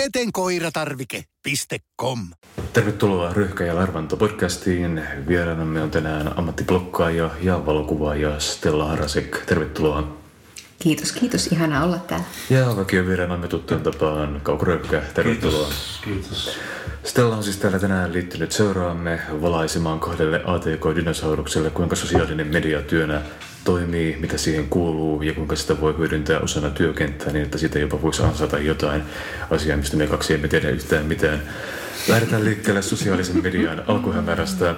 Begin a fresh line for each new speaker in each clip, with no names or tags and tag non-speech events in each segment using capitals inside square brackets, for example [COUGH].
petenkoiratarvike.com
Tervetuloa Ryhkä ja Larvanto podcastiin. Vieraanamme on tänään ammattiblokkaaja ja valokuvaaja Stella Harasek. Tervetuloa.
Kiitos, kiitos. Ihanaa olla täällä.
Ja vakio vieraanamme tuttuun tapaan Kauko Röykkä. Tervetuloa.
Kiitos. Kiitos.
Stella on siis täällä tänään liittynyt seuraamme valaisemaan kahdelle ATK-dinosaurukselle, kuinka sosiaalinen media työnä toimii, mitä siihen kuuluu ja kuinka sitä voi hyödyntää osana työkenttää niin, että siitä jopa voisi ansata jotain asiaa, mistä me kaksi emme tiedä yhtään mitään. Lähdetään liikkeelle sosiaalisen median alkuhämärästä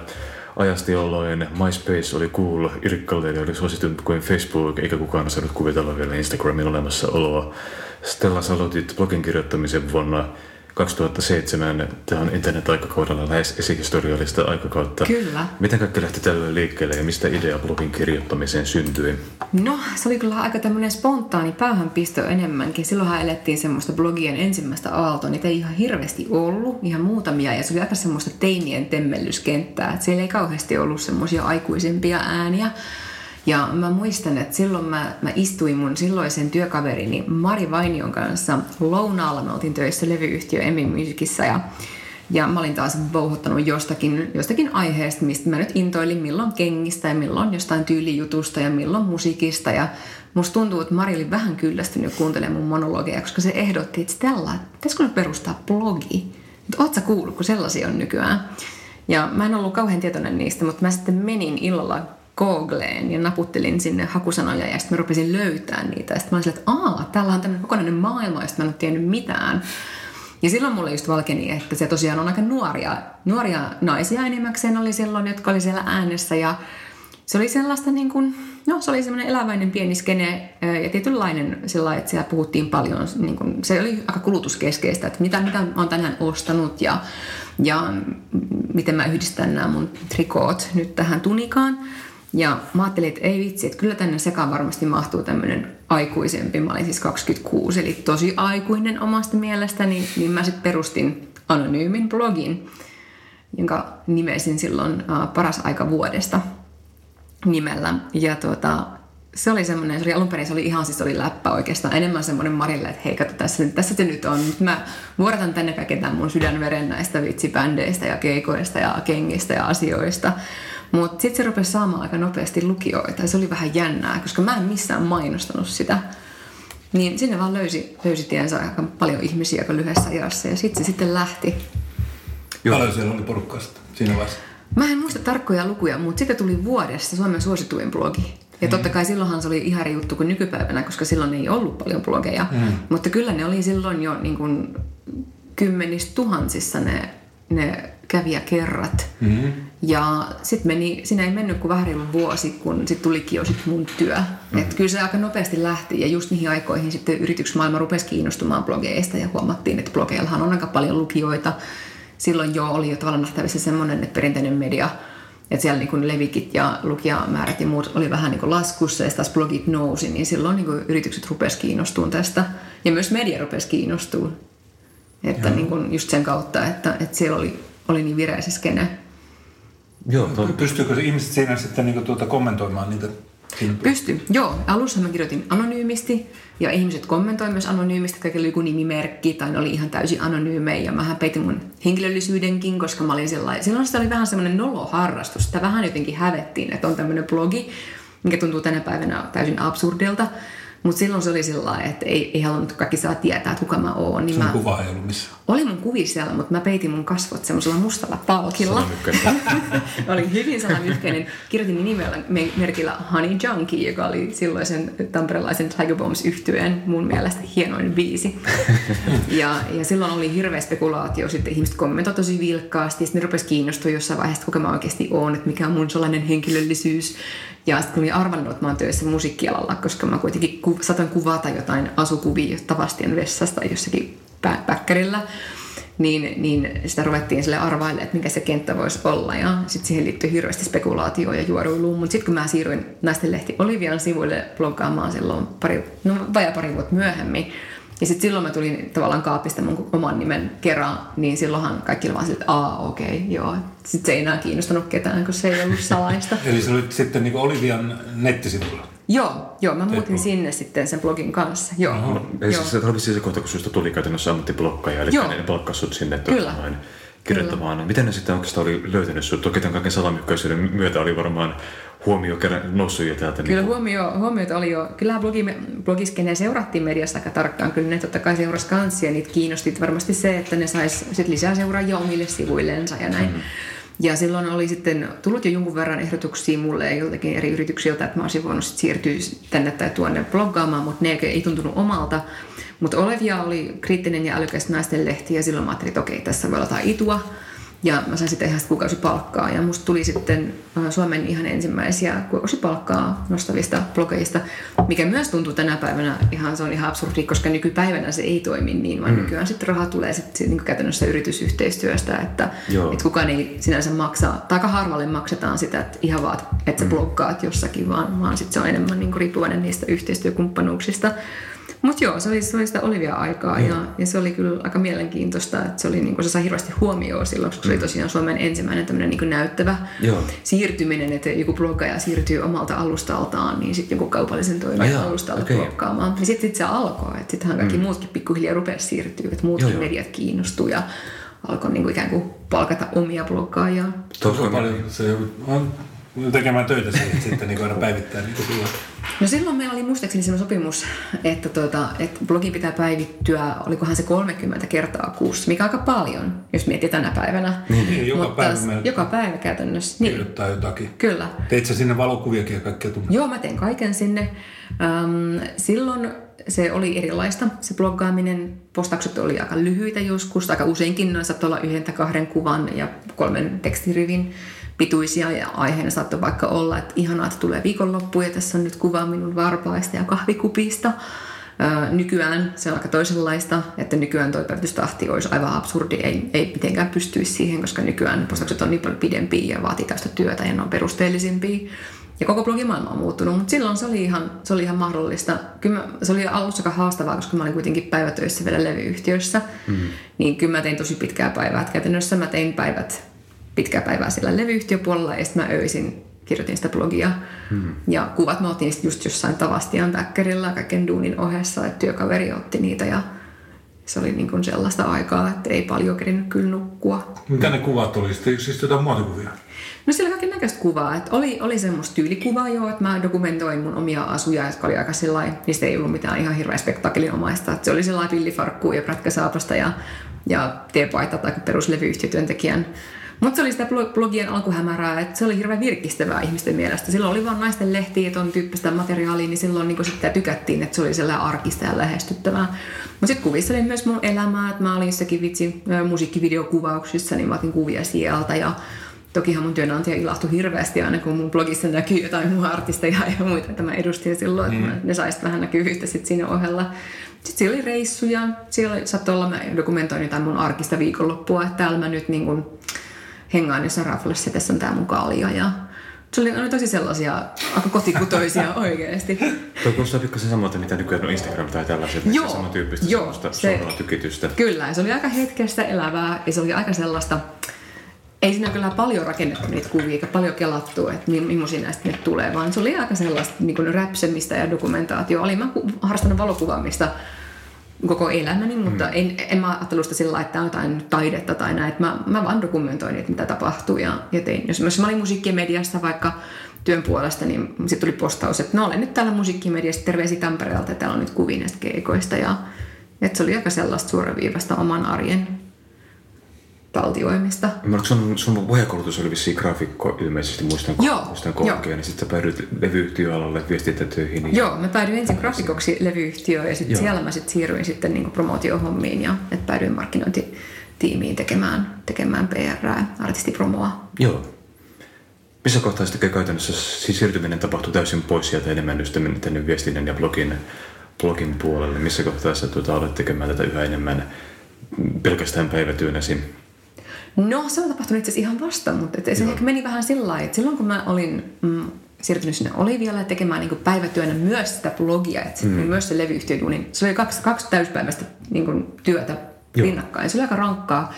ajasti jolloin MySpace oli cool, Irkkalleille oli suositumpi kuin Facebook, eikä kukaan saanut kuvitella vielä Instagramin olemassaoloa. Stella, sä aloitit blogin kirjoittamisen vuonna 2007. Tämä on internet-aikakaudella lähes esihistoriallista aikakautta.
Kyllä.
Miten kaikki lähti tällöin liikkeelle ja mistä idea blogin kirjoittamiseen syntyi?
No, se oli kyllä aika tämmöinen spontaani päähänpisto enemmänkin. Silloinhan elettiin semmoista blogien ensimmäistä aaltoa. Niitä ei ihan hirveästi ollut, ihan muutamia. Ja se oli aika semmoista teinien temmellyskenttää. Että siellä ei kauheasti ollut semmoisia aikuisempia ääniä. Ja mä muistan, että silloin mä, mä istuin mun silloisen työkaverini Mari Vainion kanssa lounaalla. Me oltiin töissä levyyhtiö Emmy Musicissa ja, ja mä olin taas vouhottanut jostakin, jostakin aiheesta, mistä mä nyt intoilin milloin kengistä ja milloin jostain tyylijutusta ja milloin musiikista. Ja musta tuntuu, että Mari oli vähän kyllästynyt kuuntelemaan mun monologeja, koska se ehdotti, että Stella, pitäisikö nyt perustaa blogi? Että oot sä kuullut, kun sellaisia on nykyään? Ja mä en ollut kauhean tietoinen niistä, mutta mä sitten menin illalla Googleen ja naputtelin sinne hakusanoja ja sitten mä rupesin löytämään niitä. Sitten mä olin että aah, täällä on tämmöinen kokonainen maailma, josta mä en ole tiennyt mitään. Ja silloin mulle just valkeni, että se tosiaan on aika nuoria, nuoria naisia enimmäkseen oli silloin, jotka oli siellä äänessä ja se oli sellaista niin kuin, no se oli semmoinen eläväinen pieni skene ja tietynlainen sillä että siellä puhuttiin paljon, niin kuin, se oli aika kulutuskeskeistä, että mitä, mitä olen tänään ostanut ja, ja miten mä yhdistän nämä mun trikoot nyt tähän tunikaan. Ja mä ajattelin, että ei vitsi, että kyllä tänne sekaan varmasti mahtuu tämmöinen aikuisempi. Mä olin siis 26, eli tosi aikuinen omasta mielestäni, niin mä sitten perustin anonyymin blogin, jonka nimesin silloin uh, paras aika vuodesta nimellä. Ja tuota, se oli semmoinen, se oli alun perin, se oli ihan siis oli läppä oikeastaan, enemmän semmoinen Marille, että hei kato tässä, tässä se nyt on. Nyt mä vuoratan tänne kaiken mun sydänveren näistä vitsibändeistä ja keikoista ja kengistä ja asioista. Mutta sitten se rupesi saamaan aika nopeasti lukijoita ja se oli vähän jännää, koska mä en missään mainostanut sitä. Niin sinne vaan löysi, löysi tiensä aika paljon ihmisiä aika lyhyessä ajassa ja sitten se sitten lähti.
Joo. Paljon siellä oli porukkaa siinä vaiheessa?
Mä en muista tarkkoja lukuja, mutta sitten tuli vuodesta Suomen suosituin blogi. Ja totta kai silloinhan se oli ihan eri juttu kuin nykypäivänä, koska silloin ei ollut paljon blogeja. Mm. Mutta kyllä ne oli silloin jo niin kuin kymmenissä tuhansissa ne, ne kävijäkerrat. Mm-hmm. Ja sitten meni, siinä ei mennyt kuin vähän reilu vuosi, kun sitten tulikin jo sit mun työ. Mm-hmm. Et kyllä se aika nopeasti lähti ja just niihin aikoihin sitten yritysmaailma rupesi kiinnostumaan blogeista ja huomattiin, että blogeillahan on aika paljon lukijoita. Silloin jo oli jo tavallaan nähtävissä semmoinen, että perinteinen media – että siellä niin levikit ja lukijamäärät ja muut oli vähän niin laskussa ja taas blogit nousi, niin silloin niin yritykset rupesivat kiinnostumaan tästä. Ja myös media rupesi kiinnostumaan. Että niin kuin just sen kautta, että, että siellä oli, oli niin vireä se skene.
Joo, to... Pystyykö ihmiset siinä sitten niin tuota kommentoimaan niitä
Pysty, joo. Alussa mä kirjoitin anonyymisti ja ihmiset kommentoi myös anonyymisti. Kaikilla oli joku nimimerkki tai ne oli ihan täysin anonyymejä. Ja mähän peitin mun henkilöllisyydenkin, koska mä olin sellainen. Silloin sitä oli vähän semmoinen noloharrastus. Sitä vähän jotenkin hävettiin, että on tämmöinen blogi, mikä tuntuu tänä päivänä täysin absurdilta. Mutta silloin se oli sillä että ei, ei halunnut kaikki saa tietää, että kuka mä oon.
Niin Sun mä... kuva ei ollut missä?
Oli mun kuvi siellä, mutta mä peitin mun kasvot semmoisella mustalla palkilla. [LAUGHS] oli hyvin salamyhkäinen. Kirjoitin nimellä merkillä Honey Junkie, joka oli silloisen tamperelaisen Tiger Bombs yhtyeen mun mielestä hienoin biisi. [LAUGHS] ja, ja silloin oli hirveä spekulaatio. Sitten ihmiset kommentoivat tosi vilkkaasti. Sitten ne rupesi kiinnostua jossain vaiheessa, kuka mä oikeasti oon, että mikä on mun sellainen henkilöllisyys. Ja sitten kun olin arvannut, että mä oon töissä musiikkialalla, koska mä kuitenkin satoin kuvata jotain asukuvia tavastien vessasta jossakin päkkärillä, niin, niin sitä ruvettiin sille arvaille, että mikä se kenttä voisi olla. Ja sitten siihen liittyy hirveästi spekulaatioon ja juoruiluun. Mutta sitten kun mä siirryin Naistenlehti Olivian sivuille bloggaamaan silloin pari, no vajaa pari vuotta myöhemmin, ja sitten silloin mä tulin tavallaan kaapista mun oman nimen kerran, niin silloinhan kaikki oli vaan silleen, että aa okei, okay, joo. Sitten se ei enää kiinnostanut ketään, kun se ei ollut salaista. [LAUGHS]
Eli se oli sitten niin Olivian nettisivulla?
Joo, joo, mä muutin sinne sitten sen blogin kanssa. Joo,
no, Eli joo. se, se oli siis se kohta, kun susta tuli käytännössä ammattiblokkaja, eli joo. ne palkkasi sut sinne Kyllä. Noin kirjoittamaan. Kyllä. Miten ne sitten oikeastaan oli löytänyt sut? Toki tämän kaiken salamykkäisyyden myötä oli varmaan huomio kerran noussut jo täältä.
Kyllä niin huomio, huomioita oli jo. Kyllä blogi, blogiskeneen seurattiin mediassa aika tarkkaan. Kyllä ne totta kai seurasi kanssia. Niitä kiinnosti varmasti se, että ne sais sit lisää seuraajia omille sivuillensa ja näin. Mm-hmm. Ja silloin oli sitten tullut jo jonkun verran ehdotuksia mulle joltakin eri yrityksiltä, että mä olisin voinut sit siirtyä tänne tai tuonne bloggaamaan, mutta ne ei tuntunut omalta. Mutta Olevia oli kriittinen ja älykäs naisten lehti ja silloin mä ajattelin, että okei, tässä voi olla jotain itua. Ja mä sain sitten ihan kuukausipalkkaa ja musta tuli sitten äh, Suomen ihan ensimmäisiä kuukausipalkkaa nostavista blogeista, mikä myös tuntuu tänä päivänä ihan, se on ihan absurdi, koska nykypäivänä se ei toimi niin, vaan mm. nykyään sitten raha tulee sitten niin käytännössä yritysyhteistyöstä, että, että kukaan ei sinänsä maksa, tai aika harvalle maksetaan sitä, että ihan vaan, että sä mm. blokkaat jossakin, vaan, vaan sitten se on enemmän niin riippuvainen niistä yhteistyökumppanuuksista. Mutta joo, se oli, se oli sitä Olivia-aikaa ja, ja, se oli kyllä aika mielenkiintoista, että se, oli, niin kuin, se sai hirveästi huomioon silloin, koska mm. se oli mm. tosiaan Suomen ensimmäinen tämmöinen niin näyttävä joo. siirtyminen, että joku bloggaaja siirtyy omalta alustaltaan, niin sitten joku kaupallisen toimijan ah, alustalle okay. blokkaamaan. Ja sitten sit se alkoi, että sittenhän kaikki mm. muutkin pikkuhiljaa rupesi siirtyä, että muutkin joo, mediat kiinnostui ja alkoi niin kuin ikään kuin palkata omia bloggaajia.
Tosi paljon se on tekemään töitä siihen, sitten niin aina päivittää niitä silloin.
No silloin meillä oli muistaakseni sellainen sopimus, että, tuota, että blogi pitää päivittyä, olikohan se 30 kertaa kuussa, mikä aika paljon, jos miettii tänä päivänä.
Niin, niin joka Mutta päivä meillä
Joka päivä käytännössä.
Niin. Kirjoittaa jotakin.
Kyllä.
Teit sä sinne valokuviakin ja kaikkea tunne?
Joo, mä teen kaiken sinne. Um, silloin se oli erilaista. Se bloggaaminen, postaukset oli aika lyhyitä joskus, aika useinkin noin saattoi olla yhden tai kahden kuvan ja kolmen tekstirivin pituisia ja aiheena saattoi vaikka olla, että ihanaa, että tulee viikonloppu ja tässä on nyt kuva minun varpaista ja kahvikupista. Nykyään se on aika toisenlaista, että nykyään toi päivitystahti olisi aivan absurdi, ei, ei mitenkään pystyisi siihen, koska nykyään postaukset on niin paljon pidempiä ja vaatii tästä työtä ja ne on perusteellisimpia. Ja koko blogimaailma on muuttunut, mutta silloin se oli ihan, se oli ihan mahdollista. Kyllä mä, se oli alussa aika haastavaa, koska mä olin kuitenkin päivätöissä vielä levyyhtiössä. Mm-hmm. Niin kyllä mä tein tosi pitkää päivää. Käytännössä mä tein päivät pitkää päivää siellä levyyhtiöpuolella ja sitten mä öisin kirjoitin sitä blogia. Hmm. Ja kuvat me otin just jossain Tavastian täkkärillä kaiken duunin ohessa, että työkaveri otti niitä ja se oli niin kuin sellaista aikaa, että ei paljon kerinyt kyllä nukkua.
Mitä ne kuvat oli? Siis jotain muotikuvia?
No siellä kaiken näköistä kuvaa. Että oli, oli semmoista tyylikuvaa jo, että mä dokumentoin mun omia asuja, jotka oli aika sellainen, niistä ei ollut mitään ihan hirveän spektakelinomaista. Että se oli sellainen pillifarkku ja prätkäsaapasta ja, ja teepaita tai peruslevyyhtiötyöntekijän mutta se oli sitä blogien alkuhämärää, että se oli hirveän virkistävää ihmisten mielestä. Silloin oli vain naisten lehtiä ja ton tyyppistä materiaalia, niin silloin niin sitten tykättiin, että se oli sellainen arkista ja lähestyttävää. Mutta sitten kuvissa oli myös mun elämää, että mä olin jossakin vitsi musiikkivideokuvauksissa, niin mä otin kuvia sieltä ja Tokihan mun työnantaja ilahtui hirveästi aina, kun mun blogissa näkyy jotain muuta artisteja [LAUGHS] ja muita, että mä edustin silloin, että mm. ne saisi vähän näkyvyyttä sit siinä ohella. Sitten siellä oli reissuja, siellä saattoi olla, mä dokumentoin jotain mun arkista viikonloppua, että täällä mä nyt niin kuin hengaan jossain raflassa, tässä on tää mun kalja ja se oli, oli tosi sellaisia aika kotikutoisia [LAUGHS] oikeasti.
Tuo kuulostaa pikkasen samalta, mitä nykyään on Instagram tai tällaiset, joo, se samantyyppistä joo, semmoista se, tykitystä.
Kyllä, se oli aika hetkestä elävää ja se oli aika sellaista, ei siinä kyllä paljon rakennettu niitä kuvia eikä paljon kelattu, että millaisia näistä nyt tulee, vaan se oli aika sellaista niin räpsemistä ja dokumentaatio. Olin mä harrastanut valokuvaamista koko elämäni, mutta mm. en, en mä ajatellut sitä sillä että on jotain taidetta tai näin. Mä, mä vaan dokumentoin, että mitä tapahtuu ja, ja tein. Jos, jos mä olin musiikkimediassa vaikka työn puolesta, niin sitten tuli postaus, että no olen nyt täällä musiikkimediassa, terveisiä Tampereelta täällä on nyt kuvia näistä keikoista. Ja, että se oli aika sellaista suoraviivasta oman arjen taltioimista.
Mä sun, sun puheenkoulutus oli vissiin graafikko ilmeisesti, muistan, joo, muistan korkea, niin sitten sä päädyit levyyhtiöalalle viestintätöihin. Niin...
Joo, mä päädyin ensin graafikoksi levyyhtiöön ja sitten siellä mä sit siirryin sitten niin promootiohommiin ja että päädyin markkinointitiimiin tekemään, tekemään PR, artistipromoa.
Joo. Missä kohtaa sitten käytännössä siis siirtyminen tapahtui täysin pois sieltä enemmän just tänne viestinnän ja blogin, blogin puolelle? Missä kohtaa sä tuota, olet tekemään tätä yhä enemmän pelkästään päivätyönäsi?
No se on tapahtunut itse asiassa ihan vasta, mutta et se ehkä meni vähän sillä lailla, että silloin kun mä olin mm, siirtynyt sinne Olivialle tekemään niin päivätyönä myös sitä blogia, että mm. myös se levyyhtiöduuni, se oli kaksi, kaksi täyspäiväistä niin kuin työtä Joo. rinnakkain. Se oli aika rankkaa.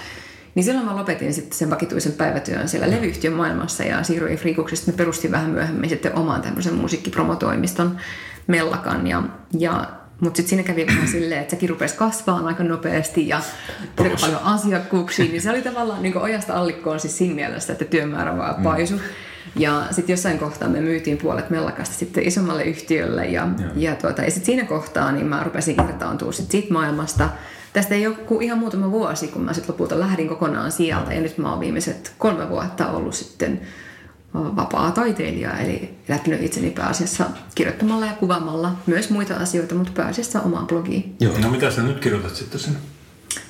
Niin silloin mä lopetin sitten sen vakituisen päivätyön siellä levyyhtiön maailmassa ja siirryin Freakuksesta. Me perustin vähän myöhemmin sitten oman tämmöisen musiikkipromotoimiston Mellakan ja, ja mutta sitten siinä kävi vähän silleen, että sekin rupesi kasvaa aika nopeasti ja aika paljon asiakkuuksia. Niin se oli tavallaan niin ojasta allikkoon siis siinä mielessä, että työmäärä vaan paisu. Mm. Ja sitten jossain kohtaa me myytiin puolet mellakasta sitten isommalle yhtiölle ja, ja. ja, tuota, ja sitten siinä kohtaa niin mä rupesin irtaantua sit siitä maailmasta. Tästä ei ole ihan muutama vuosi, kun mä sitten lopulta lähdin kokonaan sieltä ja nyt mä oon viimeiset kolme vuotta ollut sitten vapaa taiteilija, eli elättänyt itseni pääasiassa kirjoittamalla ja kuvaamalla myös muita asioita, mutta pääasiassa omaan blogiin.
Joo. No mitä sä nyt kirjoitat sitten sinne?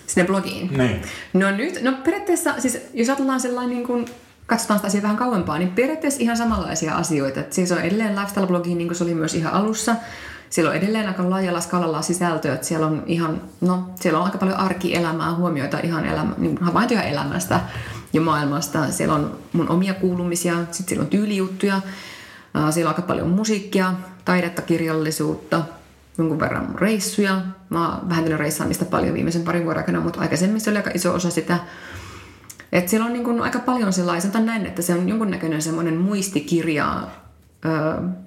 Sinne blogiin?
Niin.
No nyt, no periaatteessa, siis jos ajatellaan sellainen niin kuin katsotaan sitä asiaa vähän kauempaa, niin periaatteessa ihan samanlaisia asioita. Et siis on edelleen lifestyle-blogi, niin kuin se oli myös ihan alussa. Siellä on edelleen aika laajalla skalalla sisältöä, että siellä on ihan, no, siellä on aika paljon arkielämää, huomioita ihan elämä, niin havaintoja elämästä ja maailmasta. Siellä on mun omia kuulumisia, sitten siellä on tyylijuttuja, siellä on aika paljon musiikkia, taidetta, kirjallisuutta, jonkun verran reissuja. Mä oon vähentänyt reissaamista paljon viimeisen parin vuoden aikana, mutta aikaisemmin se oli aika iso osa sitä. Et siellä on niin kuin aika paljon sellaisia, näin, että se on jonkunnäköinen semmoinen muistikirja,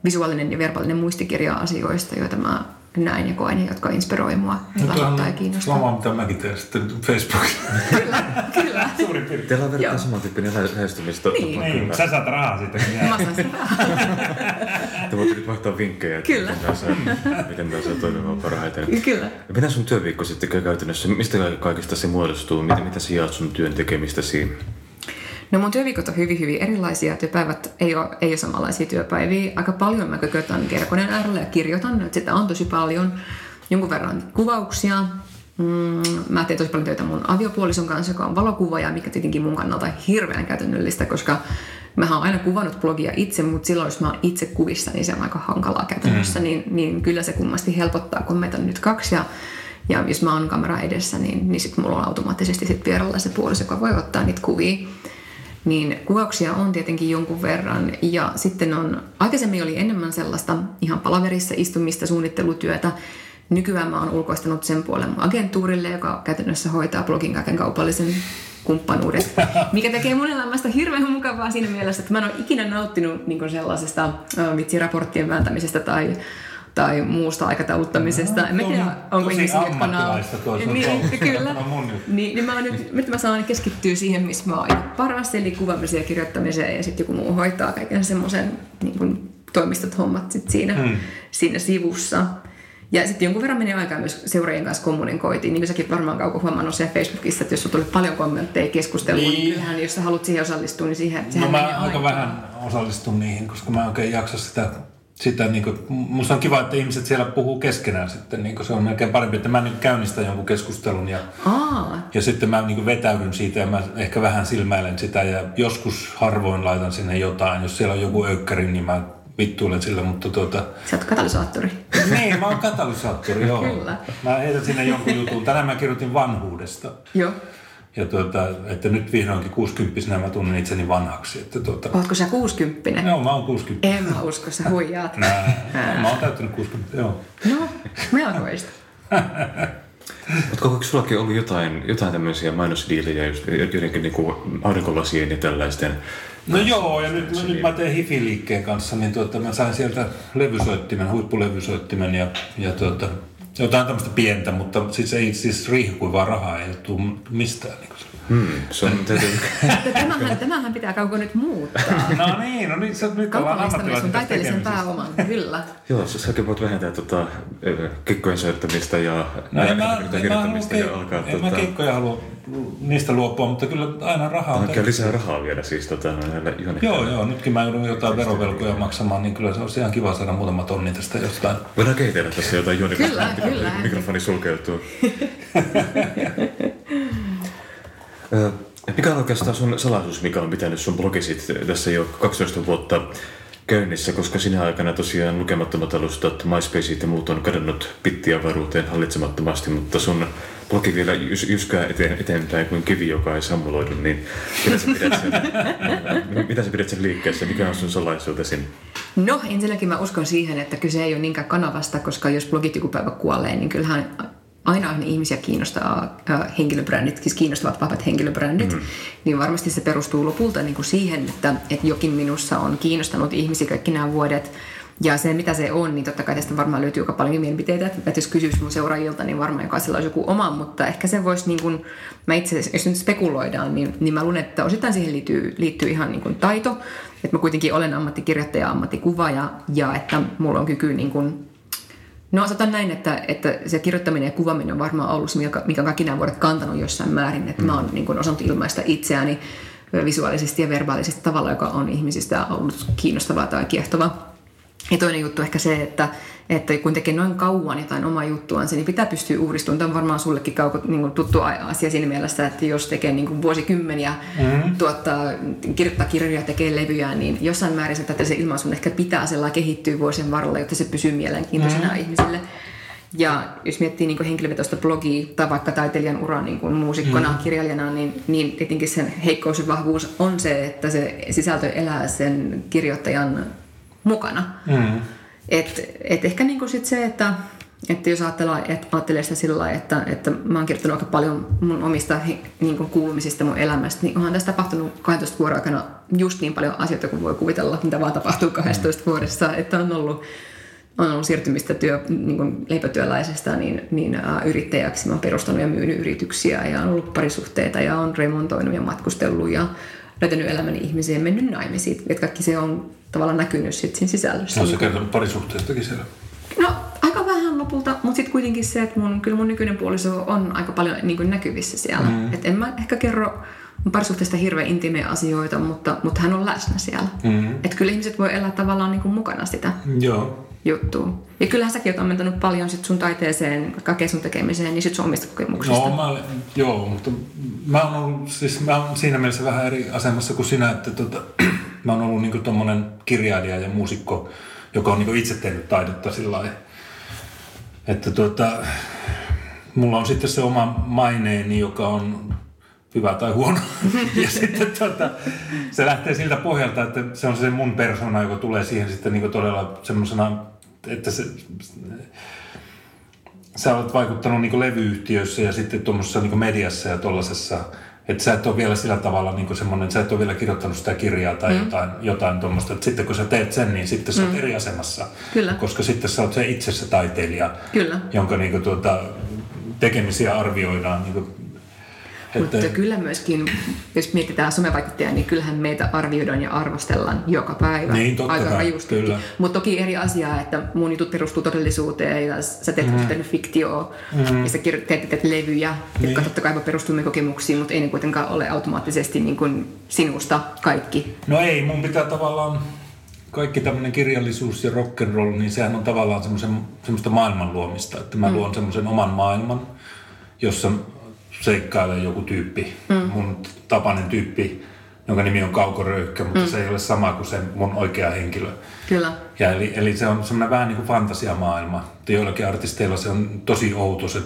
visuaalinen ja verbaalinen muistikirja asioista, joita mä näin ja koen, jotka inspiroi mua lahottaa ja kiinnostaa.
Sama, mitä mäkin teen sitten Facebookissa.
kyllä, kyllä. [LAUGHS]
Suurin piirtein.
Teillä on verran samantyyppinen lähestymistä.
Niin. niin. Sä saat rahaa siitä.
Mä saan sitä rahaa.
Te voitte nyt vaihtaa vinkkejä, että
Kyllä.
miten tämä saa, miten saa toimimaan parhaiten.
Kyllä.
Ja Miten sun työviikko sitten käy käytännössä? Mistä kaikesta se muodostuu? Miten, mitä sä jaat sun työn tekemistäsi?
No mun työviikot on hyvin, hyvin erilaisia. Työpäivät ei ole, ei ole samanlaisia työpäiviä. Aika paljon mä kökötän kerkoneen äärellä ja kirjoitan. Että sitä on tosi paljon. Jonkun verran kuvauksia. Mm, mä teen tosi paljon töitä mun aviopuolison kanssa, joka on valokuvaaja, mikä tietenkin mun kannalta hirveän käytännöllistä, koska mä oon aina kuvannut blogia itse, mutta silloin jos mä oon itse kuvissa, niin se on aika hankalaa käytännössä, mm. niin, niin kyllä se kummasti helpottaa, kun meitä on nyt kaksi ja ja jos mä oon kamera edessä, niin, niin sitten mulla on automaattisesti sit vierellä se puoliso, joka voi ottaa niitä kuvia niin kuvauksia on tietenkin jonkun verran. Ja sitten on, aikaisemmin oli enemmän sellaista ihan palaverissa istumista, suunnittelutyötä. Nykyään mä oon ulkoistanut sen puolen mun agenttuurille, joka käytännössä hoitaa blogin kaiken kaupallisen kumppanuudet, [LAUGHS] mikä tekee mun elämästä hirveän mukavaa siinä mielessä, että mä en ole ikinä nauttinut niin sellaisesta vitsiraporttien vääntämisestä tai tai muusta aikatauluttamisesta.
No,
en tiedä, onko ihmisiä, jotka
sun
niin, [LAUGHS] kyllä. Niin, niin mä nyt, nyt mä saan keskittyä siihen, missä mä oon paras, eli kuvaamiseen ja kirjoittamiseen, ja sitten joku muu hoitaa kaiken semmoisen niin toimistot hommat sit siinä,
Hmm.
siinä sivussa. Ja sitten jonkun verran menee aikaa myös seuraajien kanssa kommunikoitiin. Niin kuin säkin varmaan Kauko huomannut siellä Facebookissa, että jos sulla tulee paljon kommentteja keskusteluun, niin,
Niin.
kyllähän jos sä haluat siihen osallistua, niin siihen,
No
sehän
mä aika vähän osallistun niihin, koska mä en oikein jaksa sitä, sitä niin kuin, musta on kiva, että ihmiset siellä puhuu keskenään sitten, niin se on melkein parempi, että mä niin käynnistän jonkun keskustelun ja,
Aa,
ja sitten mä niin vetäydyn siitä ja mä ehkä vähän silmäilen sitä ja joskus harvoin laitan sinne jotain, jos siellä on joku öykkäri, niin mä vittuilen sillä, mutta tuota,
sä oot katalysaattori.
niin, mä oon katalysaattori, [LAUGHS] joo.
Kyllä.
Mä heitän sinne jonkun jutun. Tänään mä kirjoitin vanhuudesta.
Joo.
Ja tuota, että nyt vihdoinkin 60 mä tunnen itseni vanhaksi. Että tuota,
Ootko sä 60?
joo, mä oon 60.
En mä usko, sä huijaat.
Nää, mä oon täyttänyt 60, joo.
No, melkoista. [LAUGHS]
Mutta onko sullakin ollut jotain, jotain tämmöisiä mainosdiilejä, just joidenkin niinku aurinkolasien ja tällaisten?
No joo, ja nyt, nyt mä teen hifiliikkeen kanssa, niin tuota, mä sain sieltä levysoittimen, huippulevysoittimen ja, ja tuota, jotain tämmöistä pientä, mutta siis ei siis riihkuivaa rahaa ei tule mistään. Niin se.
Hmm, se on.
Tämähän, tämähän pitää kauko nyt muuttaa.
No niin, no niin, se, nyt ollaan tässä
taiteellisen
tekemisessä.
pääoman, kyllä.
Joo, sä- säkin voit vähentää tota, kikkojen soittamista ja
No en mä, en mä,
kirjoittamista
halua,
ja alkaa
en mä
tota,
keikkoja halua niistä luopua, mutta kyllä aina rahaa on
hankkia lisää rahaa vielä siis tota, näille juonekkaille.
Joo, joo. Nytkin mä joudun jotain verovelkoja maksamaan, niin kyllä se olisi ihan kiva saada muutama tonni tästä jostain.
Voidaan kehitellä tässä jotain juonikasta.
Kyllä, kyllä.
Mikrofoni sulkeutuu. [LAUGHS] Mikä on oikeastaan sun salaisuus, mikä on pitänyt sun blogisit tässä jo 12 vuotta käynnissä, koska sinä aikana tosiaan lukemattomat alustat, MySpaceit ja muut on kadonnut pittiavaruuteen hallitsemattomasti, mutta sun blogi vielä jys, jyskää eteen, eteenpäin kuin kivi, joka ei sammuloidu, niin mitä sä pidät sen, [LAUGHS] mitä sä pidät sen liikkeessä? Mikä on sun salaisuutesi?
No ensinnäkin mä uskon siihen, että kyse ei ole niinkään kanavasta, koska jos blogit joku päivä kuolee, niin kyllähän aina aina ihmisiä kiinnostaa äh, henkilöbrändit, siis kiinnostavat vahvat henkilöbrändit, mm. niin varmasti se perustuu lopulta niin kuin siihen, että, että jokin minussa on kiinnostanut ihmisiä kaikki nämä vuodet. Ja se, mitä se on, niin totta kai tästä varmaan löytyy aika paljon mielipiteitä. Että jos kysyisi mun seuraajilta, niin varmaan jokaisella olisi joku oma, mutta ehkä se voisi, niin kuin, mä itse jos nyt spekuloidaan, niin, niin mä luulen, että osittain siihen liittyy, liittyy ihan niin kuin taito. Että mä kuitenkin olen ammattikirjoittaja, ammattikuvaaja ja että mulla on kyky niin kuin No sanotaan näin, että, että se kirjoittaminen ja kuvaaminen on varmaan ollut se, mikä, mikä on kaikki nämä vuodet kantanut jossain määrin. Että mm. mä oon niin kuin osannut ilmaista itseäni visuaalisesti ja verbaalisesti tavalla, joka on ihmisistä ollut kiinnostavaa tai kiehtovaa. Ja toinen juttu ehkä se, että, että kun tekee noin kauan jotain omaa juttuansa, niin pitää pystyä uudistumaan. Tämä on varmaan sullekin kauko, niin kuin tuttu asia siinä mielessä, että jos tekee niin kuin vuosikymmeniä, mm-hmm. tuottaa, kirjoittaa kirjoja, tekee levyjä, niin jossain määrin että se ilmaisun ehkä pitää sellainen kehittyä vuosien varrella, jotta se pysyy mielenkiintoisena mm-hmm. ihmisille. Ja jos miettii niin henkilövetoista blogia tai vaikka taiteilijan uraa niin kuin muusikkona, mm. kirjailijana, niin, niin tietenkin sen heikkous ja vahvuus on se, että se sisältö elää sen kirjoittajan mukana. Mm. Et, et ehkä niinku sit se, että, että jos ajattelee, että ajattelee sitä sillä lailla, että, että mä oon kirjoittanut aika paljon mun omista niin kuin kuulumisista mun elämästä, niin onhan tässä tapahtunut 12 vuoden aikana just niin paljon asioita kuin voi kuvitella, mitä vaan tapahtuu 12 mm. vuodessa, että on ollut, on ollut siirtymistä työ, niin kuin leipätyöläisestä niin, niin uh, yrittäjäksi. Mä oon perustanut ja myynyt yrityksiä ja on ollut parisuhteita ja on remontoinut ja matkustellut ja löytänyt elämäni ihmisiä ja mennyt naimisiin. Että kaikki se on tavallaan näkynyt sit siinä sisällössä.
No se kertonut parisuhteestakin siellä?
No aika vähän lopulta, mutta sitten kuitenkin se, että mun, kyllä mun nykyinen puoliso on aika paljon niin kuin näkyvissä siellä. Mm. Et en mä ehkä kerro mun parisuhteesta hirveän intimeä asioita, mutta, mutta hän on läsnä siellä. Mm. Että kyllä ihmiset voi elää tavallaan niin kuin mukana sitä. Joo juttuun. Ja kyllähän säkin oot ammentanut paljon sit sun taiteeseen, kaikkeen sun tekemiseen, niin sit sun omista kokemuksista.
No, mä, joo, mutta mä oon ollut, siis mä oon siinä mielessä vähän eri asemassa kuin sinä, että tota, [CLEARS THROAT] mä oon ollut niinku tommonen kirjailija ja muusikko, joka on niinku itse tehnyt taidetta sillä lailla. Että tota, mulla on sitten se oma maineeni, joka on hyvä tai huono. [LAUGHS] ja sitten tota, se lähtee siltä pohjalta, että se on se mun persona, joka tulee siihen sitten niin todella semmoisena, että se, sä olet vaikuttanut niin levyyhtiöissä ja sitten tuommoisessa niin mediassa ja tuollaisessa, että sä et ole vielä sillä tavalla niin semmoinen, sä et ole vielä kirjoittanut sitä kirjaa tai mm. jotain, jotain tuommoista, että sitten kun sä teet sen, niin sitten sä oot mm. eri asemassa.
Kyllä.
Koska sitten sä oot se itse se taiteilija,
Kyllä.
jonka niin kuin, tuota, tekemisiä arvioidaan niin kuin,
mutta että... kyllä myöskin, jos mietitään somevaikuttajia, niin kyllähän meitä arvioidaan ja arvostellaan joka päivä
niin, totta
aika
kai,
rajusti. Mutta toki eri asia, että mun jutut perustuu todellisuuteen ja sä teet mm. fiktioa mm. ja sä teet, teet levyjä, niin. jotka totta kai perustuu kokemuksiin, mutta ei ne kuitenkaan ole automaattisesti niin kuin sinusta kaikki.
No ei, mun pitää tavallaan kaikki tämmöinen kirjallisuus ja rock'n'roll, niin sehän on tavallaan semmoista maailman luomista, että mä mm. luon semmoisen oman maailman, jossa seikkailee joku tyyppi, mm. mun tapainen tyyppi, jonka nimi on Kauko mutta mm. se ei ole sama kuin se mun oikea henkilö.
Kyllä.
Ja eli, eli se on semmoinen vähän niin kuin fantasiamaailma. Joillakin artisteilla se on tosi outo, se,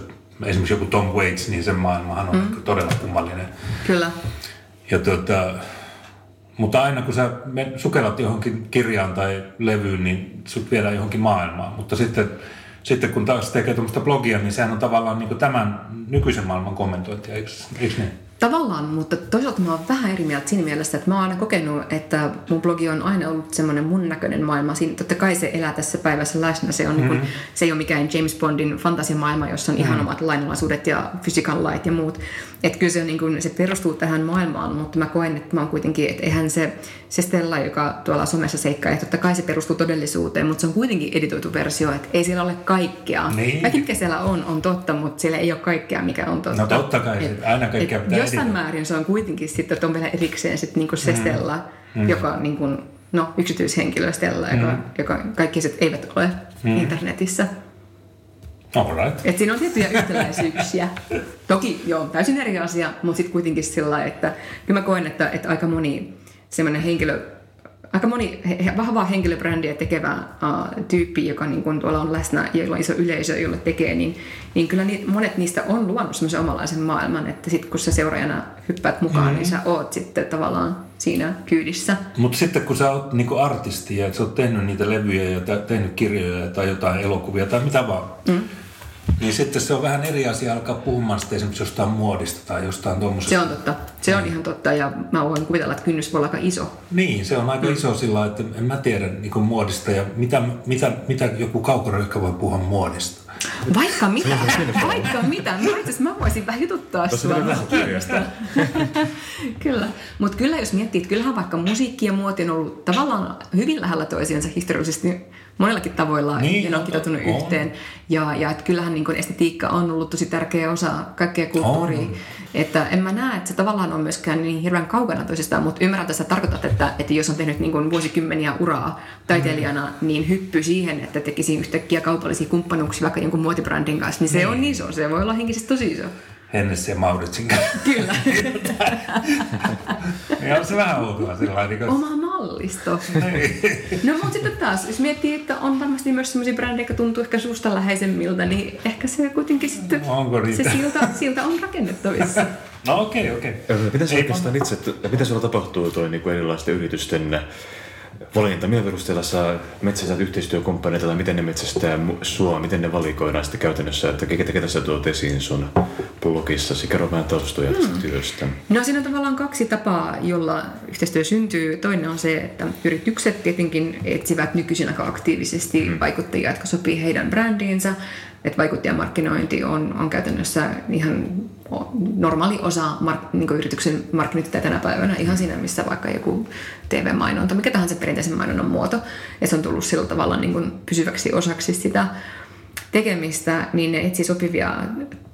esimerkiksi joku Tom Waits, niin sen maailmahan on mm. todella kummallinen.
Kyllä.
Ja tuota, mutta aina kun sä sukellat johonkin kirjaan tai levyyn, niin sut viedään johonkin maailmaan. Mutta sitten sitten kun taas tekee tuommoista blogia, niin sehän on tavallaan niin tämän nykyisen maailman kommentointia, eikö, eikö niin?
Tavallaan, mutta toisaalta mä oon vähän eri mieltä siinä mielessä, että mä oon aina kokenut, että mun blogi on aina ollut semmoinen mun näköinen maailma. Siinä totta kai se elää tässä päivässä läsnä. Se, on mm-hmm. niin kuin, se ei ole mikään James Bondin fantasiamaailma, jossa on mm-hmm. ihan omat lainalaisuudet ja physical light ja muut. Että kyllä se, on niin kuin, se perustuu tähän maailmaan, mutta mä koen, että mä oon kuitenkin, että eihän se, se Stella, joka tuolla somessa seikkaa, totta kai se perustuu todellisuuteen, mutta se on kuitenkin editoitu versio, että ei siellä ole kaikkea. Niin. Kaikki, mikä siellä on, on totta, mutta siellä ei ole kaikkea, mikä on totta.
No totta kai, et, aina kaikkea pitää
Jossain editoida. määrin se on kuitenkin sitten, että on vielä erikseen sitten niin kuin se mm. Stella, mm. joka on niin kuin, no, yksityishenkilö Stella, mm. joka, joka kaikki eivät ole mm. internetissä.
Alright.
Et siinä on tiettyjä yhtäläisyyksiä. [LAUGHS] Toki joo, täysin eri asia, mutta sitten kuitenkin sillä että kyllä mä koen, että, että aika moni semmoinen henkilö, aika moni he, vahvaa henkilöbrändiä tekevä uh, tyyppi, joka niin kun tuolla on läsnä ja jolla on iso yleisö, jolle tekee, niin, niin kyllä ni, monet niistä on luonut semmoisen omalaisen maailman, että sitten kun sä seuraajana hyppäät mukaan, mm. niin sä oot sitten tavallaan siinä kyydissä.
Mutta sitten kun sä oot niinku artisti ja sä oot tehnyt niitä levyjä ja tehnyt kirjoja tai jotain elokuvia tai mitä vaan, mm niin sitten se on vähän eri asia alkaa puhumaan sitten esimerkiksi jostain muodista tai jostain tuommoisesta.
Se on totta. Se on ihan totta ja mä voin kuvitella, että kynnys voi olla aika iso.
Niin, se on aika mm. iso sillä että en mä tiedä niin muodista ja mitä, mitä, mitä joku kaukoröyhkä voi puhua muodista.
Vaikka mitä, vaikka mitä. Mä, mä voisin vähän jututtaa sua. [LAUGHS] kyllä, mutta kyllä jos miettii, että kyllähän vaikka musiikki ja muoti on ollut tavallaan hyvin lähellä toisiinsa historiallisesti monellakin tavoilla niin, ja ne on kitoutunut yhteen. Ja, ja että kyllähän niin estetiikka on ollut tosi tärkeä osa kaikkea kulttuuria. On. Että en mä näe, että se tavallaan on myöskään niin hirveän kaukana toisistaan, mutta ymmärrän, että sä tarkoitat, että, että jos on tehnyt niin kuin vuosikymmeniä uraa taiteilijana, mm. niin hyppy siihen, että tekisi yhtäkkiä kaupallisia kumppanuuksia vaikka jonkun muotibrändin kanssa, niin se niin. on iso. Se voi olla henkisesti tosi iso.
Hennes ja Mauritsin kanssa.
Kyllä. [LAUGHS]
ja on se vähän outoa sillä niin
Oma mallisto. Niin. no mutta sitten taas, jos miettii, että on varmasti myös sellaisia brändejä, jotka tuntuu ehkä susta läheisemmiltä, niin ehkä se kuitenkin sitten, no, Onko se silta, silta on rakennettavissa.
No okei, okay, okei. Okay.
Mitä se oikeastaan itse, mitä sulla tapahtuu toi niin kuin erilaisten yritysten valinta? Millä perusteella saa metsästät yhteistyökumppaneita tai miten ne metsästää sua, miten ne valikoidaan sitten käytännössä, että ketä, ketä sä tuot esiin sun blogissasi? Kerro vähän taustoja tästä hmm. työstä.
No siinä on tavallaan kaksi tapaa, jolla yhteistyö syntyy. Toinen on se, että yritykset tietenkin etsivät nykyisin aika aktiivisesti hmm. vaikuttajia, jotka sopii heidän brändiinsä. Että vaikuttajamarkkinointi on, on käytännössä ihan normaali osa mark, niin yrityksen markkinointia tänä päivänä, ihan siinä missä vaikka joku TV-mainonta, mikä tahansa perinteisen mainonnan muoto, ja se on tullut sillä tavalla niin kuin pysyväksi osaksi sitä tekemistä, niin ne etsii sopivia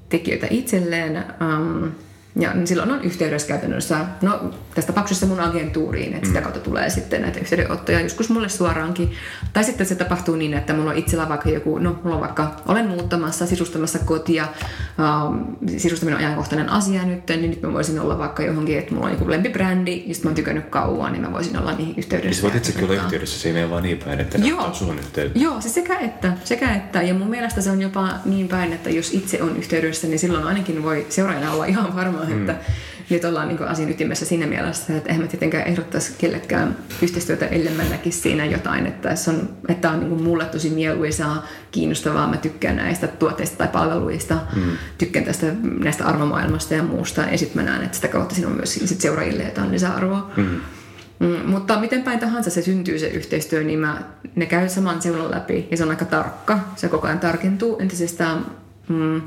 tekijöitä itselleen. Um, ja niin silloin on yhteydessä käytännössä, no tässä tapauksessa mun agentuuriin, että sitä mm. kautta tulee sitten näitä yhteydenottoja joskus mulle suoraankin. Tai sitten se tapahtuu niin, että mulla on itsellä vaikka joku, no mulla on vaikka, olen muuttamassa, sisustamassa kotia, ähm, sisustaminen on ajankohtainen asia nyt, niin nyt mä voisin olla vaikka johonkin, että mulla on joku lempibrändi, josta mä oon tykännyt kauan, niin mä voisin olla niihin yhteydessä.
Niin sä voit olla yhteydessä, se ei mene vaan niin päin, että Joo. sun yhteyttä.
Joo, se sekä että, sekä että, ja mun mielestä se on jopa niin päin, että jos itse on yhteydessä, niin silloin ainakin voi seuraajana olla ihan varma, mm. että nyt ollaan niin asian ytimessä siinä mielessä, että eihän mä tietenkään ehdottaisi kellekään yhteistyötä, ellei mä näkisi siinä jotain, että se on, että on niin mulle tosi mieluisaa, kiinnostavaa, mä tykkään näistä tuotteista tai palveluista, mm. tykkään tästä näistä arvomaailmasta ja muusta, ja sitten mä näen, että sitä kautta siinä on myös sit seuraajille jotain lisäarvoa. Mm. Mm, mutta miten päin tahansa se syntyy se yhteistyö, niin mä, ne käy saman seulan läpi ja se on aika tarkka. Se koko ajan tarkentuu entisestään. Mm,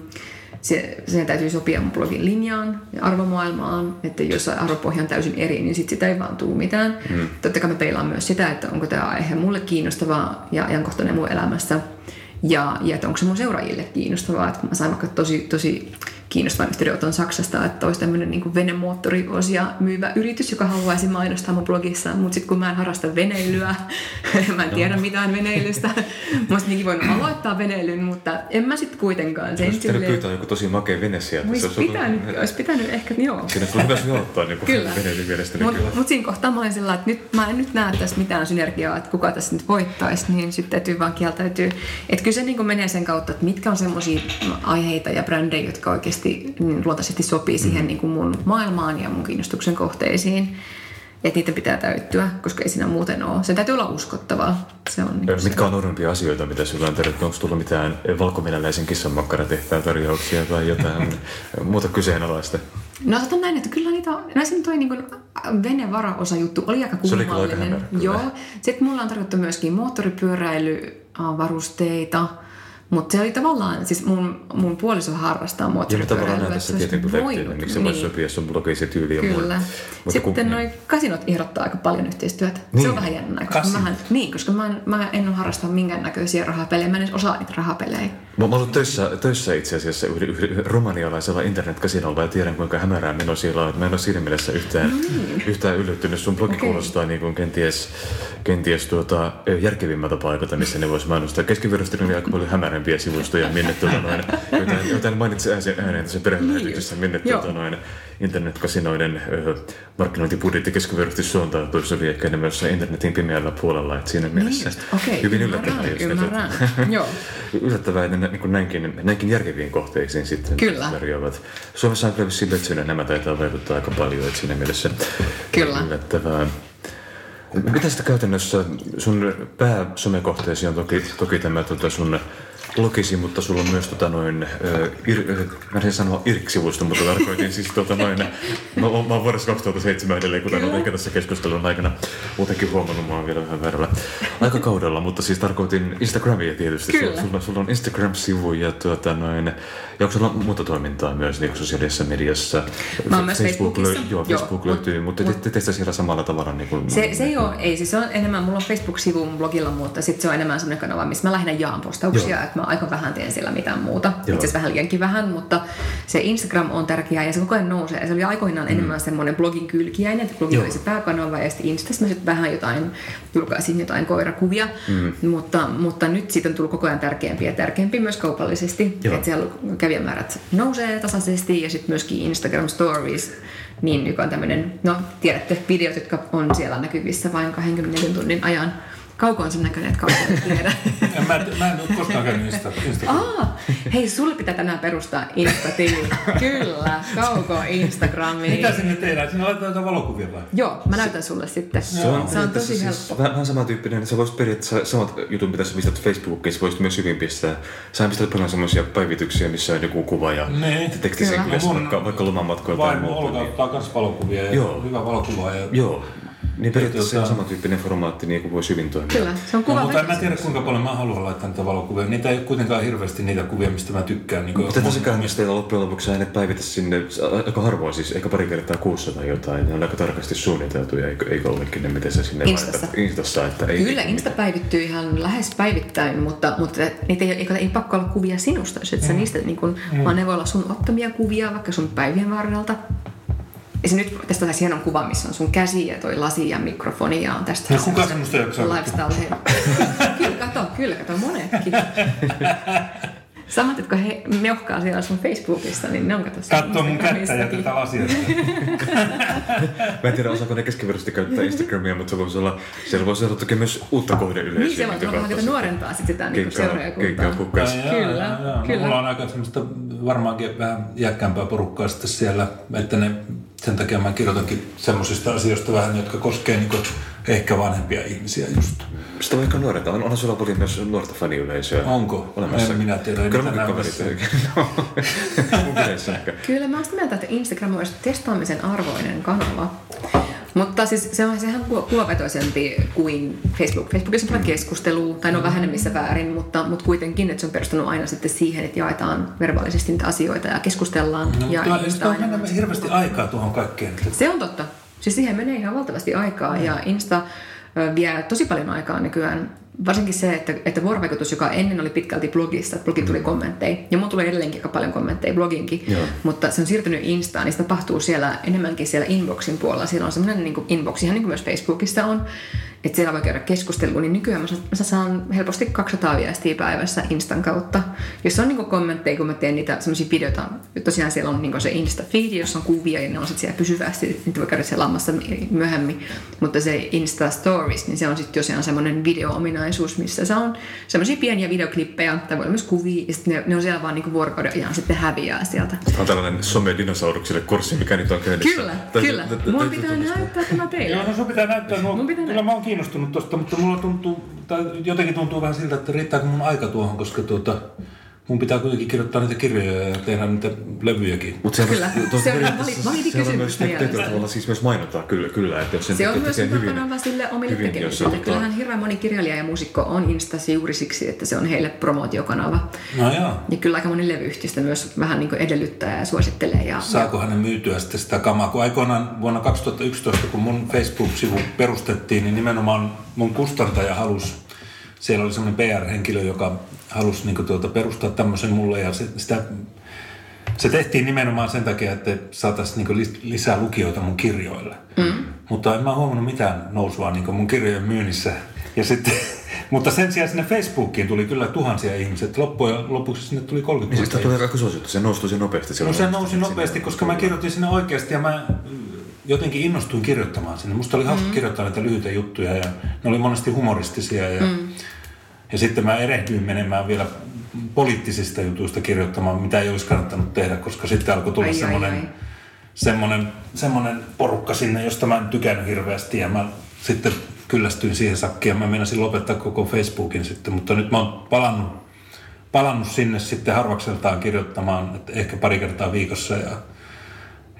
se, sen täytyy sopia mun blogin linjaan ja arvomaailmaan, että jos arvopohja on täysin eri, niin sit sitä ei vaan tule mitään. Mm. Totta kai mä peilaan myös sitä, että onko tämä aihe mulle kiinnostavaa ja ajankohtainen mun elämässä. Ja, ja että onko se mun seuraajille kiinnostavaa. Että mä sain vaikka tosi, tosi kiinnostavan yhteydenoton Saksasta, että olisi tämmöinen niin venemoottoriosia myyvä yritys, joka haluaisi mainostaa mun blogissa, mutta sitten kun mä en harrasta veneilyä, [LAUGHS] mä en tiedä mitään veneilystä, [LAUGHS] mä olisin voinut aloittaa veneilyn, mutta en mä sitten kuitenkaan.
Sen Olisi silleen... pyytää joku tosi makea vene sieltä.
Olisi, pitänyt, ollut... olisi pitänyt ehkä, joo.
Siinä olisi hyvä sijoittaa niin kyllä. veneilyn mielestäni.
Mutta mut siinä kohtaa mä olin sillä että nyt mä en nyt näe tässä mitään synergiaa, että kuka tässä nyt voittaisi, niin sitten täytyy vaan kieltäytyä. Että kyllä se niin menee sen kautta, että mitkä on semmoisia aiheita ja brändejä, jotka oikeasti luontaisesti, niin luontaisesti sopii siihen niin kuin mun maailmaan ja mun kiinnostuksen kohteisiin. Että niiden pitää täyttyä, koska ei siinä muuten ole. Sen täytyy olla uskottavaa. Se on niin
Mitkä on nuorempia asioita, mitä sinulla on tarjottu? Onko tullut mitään valkovenäläisen kissanmakkaratehtaan tarjouksia tai jotain [LAUGHS] muuta kyseenalaista?
No sanon näin, että kyllä niitä on, no toi niin venevaraosa juttu oli aika kummallinen. Se oli aika Joo. Sitten mulla on tarjottu myöskin moottoripyöräilyvarusteita. Mutta se oli tavallaan, siis mun, mun puoliso harrastaa
moottoripyöräilyä. Ja tavallaan näitä se tietenkin perfektinen, miksi se voisi sopia sun blogisi tyyli ja
Kyllä. Mutta Sitten kun, noin kasinot ehdottaa aika paljon yhteistyötä. Niin. Se on vähän jännä, koska, mähän, niin, koska mä en, mä en ole harrastaa minkään näköisiä rahapelejä. Mä en edes osaa niitä rahapelejä.
Mä, mä ollut töissä, töissä itse asiassa romanialaisella internetkasinolla ja tiedän kuinka hämärää meno siellä on. Että mä en ole siinä mielessä yhtään, no niin. yhtään yllättynyt. Sun blogi okay. kuulostaa niin kuin kenties, kenties tuota, järkevimmältä paikalta, missä ne voisi mainostaa. Keskivirrasta oli aika paljon hämärä avoimempia sivustoja, minne tuota noin, jotain, jotain mainitsi ääneen tässä perhelähetyksessä, minne
Joo.
tuota noin, internetkasinoiden markkinointibudjetti keskiverrosti suuntautuu, se oli ehkä enemmän jossain internetin pimeällä puolella, että siinä mielessä
just. Okei,
hyvin yllättävää.
ymmärrän.
tuota- [LAUGHS]
Joo.
Yllättävää, että niin näinkin, näinkin järkeviin kohteisiin sitten
Kyllä.
tarjoavat. Suomessa on kyllä Betsynen, nämä taitaa vaikuttaa aika paljon, että siinä mielessä
Kyllä.
yllättävää. Miten sitä käytännössä, sun pääsomekohteesi on toki, toki tämä tota sun blogisi, mutta sulla on myös tota noin, ö, ir, ö, mä en sanoa IRK-sivusto, mutta tarkoitin siis tota noin, mä, mä oon vuodessa 2007 edelleen, kuten olet ehkä tässä keskustelun aikana muutenkin huomannut, mä oon vielä vähän väärällä aikakaudella, mutta siis tarkoitin Instagramia tietysti.
Kyllä.
Sulla, sulla, on Instagram-sivu ja tuota noin, ja onko sulla muuta toimintaa myös niin sosiaalisessa mediassa?
Mä oon myös Facebookissa.
löy- joo,
Joo,
Facebook
mut-
löytyy, mutta te, te teistä siellä samalla tavalla niin kuin
Se, se ei ole, ei, siis se on enemmän, mulla on Facebook-sivu mun blogilla, mutta sitten se on enemmän semmoinen kanava, missä mä lähinnä jaan postauksia,
Joo.
että mä aika vähän teen siellä mitään muuta.
Joo.
Itse asiassa vähän liiankin vähän, mutta se Instagram on tärkeää ja se koko ajan nousee. Se oli aikoinaan mm. enemmän semmoinen blogin kylkiäinen, että blogi
Joo.
oli se pääkanava ja sitten Instassa mä sitten vähän jotain, julkaisin jotain koirakuvia, mm. mutta, mutta nyt siitä on tullut koko ajan tärkeämpi ja tärkeämpi myös kaupallisesti.
Joo.
Että siellä kävijämäärät nousee tasaisesti ja sitten myöskin Instagram Stories, niin joka on tämmöinen, no tiedätte, videot, jotka on siellä näkyvissä vain 24 tunnin ajan. Kauko on sen näköinen, että kauko ei tiedä. [LAUGHS]
En, mä, mä en ole koskaan käynyt Insta, Instagramissa.
Aa, hei, sulle pitää tänään perustaa Insta-tili. [LAUGHS] Kyllä, Kauko Instagramiin.
Mitä sinne tehdään? Sinne laitetaan jotain valokuvia vai?
Joo, mä näytän sulle sitten.
Se on,
se on tosi
siis
helppo.
Vähän, vähän samantyyppinen, että sä voisit periaatteessa samat jutut, mitä sä pistät Facebookiin, sä voisit myös hyvin pistää. Sä pistät paljon semmoisia päivityksiä, missä on joku kuva ja
Niin.
teksti
Kyllä.
sen
Mun
vaikka, vaikka lomamatkoilta tai
Vaimo
muuta.
Olga ottaa kans valokuvia ja
Joo.
hyvä valokuva. Ja...
Joo, niin periaatteessa se on
tota-
samantyyppinen formaatti, niin kuin voisi hyvin toimia.
Kyllä, se on
No,
kuva
mutta en mä tiedä kuinka paljon mä haluan laittaa niitä valokuvia. Niitä ei ole kuitenkaan hirveästi niitä kuvia, mistä mä tykkään. Niin
Mutta tässäkään mistä teillä loppujen lopuksi sä et päivitä sinne aika harvoin, siis ehkä pari kertaa kuussa tai jotain. Ne on aika tarkasti suunniteltuja, eikö, eikö ollekin ne, miten sä sinne
Instassa.
laitat? Instassa. Että ei,
Kyllä, Insta päivittyy ihan lähes päivittäin, mutta, mutta niitä ei, ei, ei pakko olla kuvia sinusta, jos et sä niistä, niin kun, vaan ne voi olla sun ottamia kuvia vaikka sun päivien varrelta. Esimerkiksi nyt tästä taas hienon kuva, missä on sun käsi ja toi lasi ja mikrofoni ja on tästä
No kuka
semmoista
jaksaa?
lifestyle [LAUGHS] Kyllä, kato, kyllä, kato monetkin. [LAUGHS] Samat, jotka he meuhkaa siellä sun Facebookissa, niin ne on kato
Katso mun kättä ja tätä lasia. [LAUGHS]
Mä en tiedä, osaako ne keskiverrosti käyttää Instagramia, mutta se voisi olla, siellä voisi olla toki myös uutta kohdeyleisöä.
Niin se on,
minkä
että
kautta
hakata nuorempaa sit sitä niin seuraajakuntaa.
kukkas.
Ai, jaa,
Kyllä,
jaa, jaa. No,
kyllä.
Mulla on aika semmoista varmaankin vähän iäkkäämpää porukkaa sitten siellä, että ne, sen takia mä kirjoitankin semmoisista asioista vähän, jotka koskee niin ehkä vanhempia ihmisiä just.
Sitä vaikka nuorenta. On, onhan sulla paljon myös nuorta faniyleisöä.
Onko?
Olemassa.
En minä tiedä,
Kyllä
näy
kaverit. [LAUGHS] No.
Kyllä mä oon sitä mieltä, että Instagram olisi testaamisen arvoinen kanava. Mutta siis se on sehän ku- kuvavetoisempi kuin Facebook. Facebookissa on paljon keskustelua, tai no vähän missä väärin, mutta, mutta kuitenkin, että se on perustunut aina sitten siihen, että jaetaan verbaalisesti niitä asioita ja keskustellaan.
No,
ja
mutta
Insta on
on mennyt hirveästi aikaa tuohon kaikkeen.
Se on totta. Siis siihen menee ihan valtavasti aikaa ja Insta vie tosi paljon aikaa nykyään. Varsinkin se, että, että vuorovaikutus, joka ennen oli pitkälti blogista, että blogi tuli kommentteja, ja mulla tulee edelleenkin aika paljon kommentteja bloginkin,
Joo.
mutta se on siirtynyt Instaan, niin se tapahtuu siellä enemmänkin siellä inboxin puolella. Siellä on semmoinen niin inbox, ihan niin kuin myös Facebookissa on, että siellä voi käydä keskustelua, niin nykyään mä saan, mä saan helposti 200 viestiä päivässä Instan kautta. Jos on niin kommentteja, kun mä teen niitä semmoisia videoita, tosiaan siellä on niin se Insta-feed, jossa on kuvia ja ne on sitten siellä pysyvästi, niitä voi käydä siellä lammassa myöhemmin. Mutta se Insta-stories, niin se on sitten tosiaan semmoinen video-ominaisuus, missä se on semmoisia pieniä videoklippejä, tai voi olla myös kuvia, ja sitten ne, ne on siellä vaan niin vuorokauden ajan sitten häviää sieltä.
Tämä on tällainen some-dinosauruksille kurssi, mikä nyt on käynnissä.
Kyllä, kyllä. Mun pitää näyttää tämä teille.
Joo, no sun pitää näyttää.
Mun pitää näyttää.
Kiinnostunut tosta, mutta mulla tuntuu, tai jotenkin tuntuu vähän siltä, että riittääkö mun aika tuohon, koska tuota, mun pitää kuitenkin kirjoittaa niitä kirjoja ja tehdä niitä levyjäkin.
Mutta se,
Kyllä. Se on validi- validi
se on
kysymys
myös tavalla siis myös mainontaa, kyllä, kyllä että jos sen
Se on
tekee
myös
hyvin-
hyvä kanava sille omille
hyvin,
tekemisille.
ottaa-
Kyllähän hirveän moni kirjailija ja muusikko on Instassa juuri siksi, että se on heille promootiokanava.
No joo.
Ja kyllä aika moni levyyhtiöstä myös vähän niin kuin edellyttää ja suosittelee. Ja,
Saako hänen myytyä sitten sitä kamaa? Kun aikoinaan vuonna 2011, kun mun Facebook-sivu perustettiin, niin nimenomaan mun kustantaja halusi, siellä oli semmoinen PR-henkilö, joka halusi niin tuota, perustaa tämmöisen mulle ja se, sitä, se tehtiin nimenomaan sen takia, että saataisiin niin lisää lukijoita mun kirjoille. Mm. Mutta en mä huomannut mitään nousua niin mun kirjojen myynnissä. Ja sitten [LAUGHS] Mutta sen sijaan sinne Facebookiin tuli kyllä tuhansia ihmisiä. Loppujen lopuksi sinne tuli 30
Niin
000
siis tuli aika suosittu, se nousi tosi nopeasti.
No
silloin
se nousi
sinne
nopeasti, koska mä kirjoitin sinne oikeasti ja mä jotenkin innostuin kirjoittamaan sinne. Musta oli hauska kirjoittaa näitä lyhyitä juttuja ja ne oli monesti humoristisia. Ja, ja sitten mä erehdyin menemään vielä poliittisista jutuista kirjoittamaan, mitä ei olisi kannattanut tehdä, koska sitten alkoi tulla
Ai, ai,
semmoinen,
ai.
semmoinen, semmoinen porukka sinne, josta mä en tykännyt hirveästi ja mä sitten kyllästyin siihen sakkiin ja mä meinasin lopettaa koko Facebookin sitten, mutta nyt mä oon palannut, palannut sinne sitten harvakseltaan kirjoittamaan, että ehkä pari kertaa viikossa ja,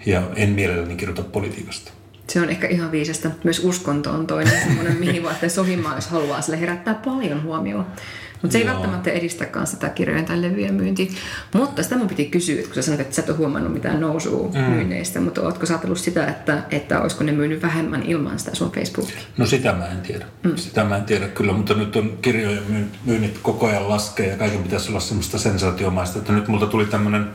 ja en mielelläni kirjoita politiikasta.
Se on ehkä ihan viisasta. Myös uskonto on toinen [LAUGHS] semmoinen, mihin voitte sohimaan, jos haluaa. Sille herättää paljon huomioon. Mutta se ei
Joo.
välttämättä edistäkään sitä kirjojen tai levyjen myyntiä. Mutta sitä mun piti kysyä, kun sä sanoit, että sä et ole huomannut mitään nousua mm. myynneistä, mutta ootko sä ajatellut sitä, että, että olisiko ne myynyt vähemmän ilman sitä sun Facebookia?
No sitä mä en tiedä. Mm. Sitä mä en tiedä kyllä, mutta nyt on kirjojen myyn- myynnit koko ajan laskee ja kaiken pitäisi olla semmoista sensaatiomaista. Että nyt multa tuli tämmöinen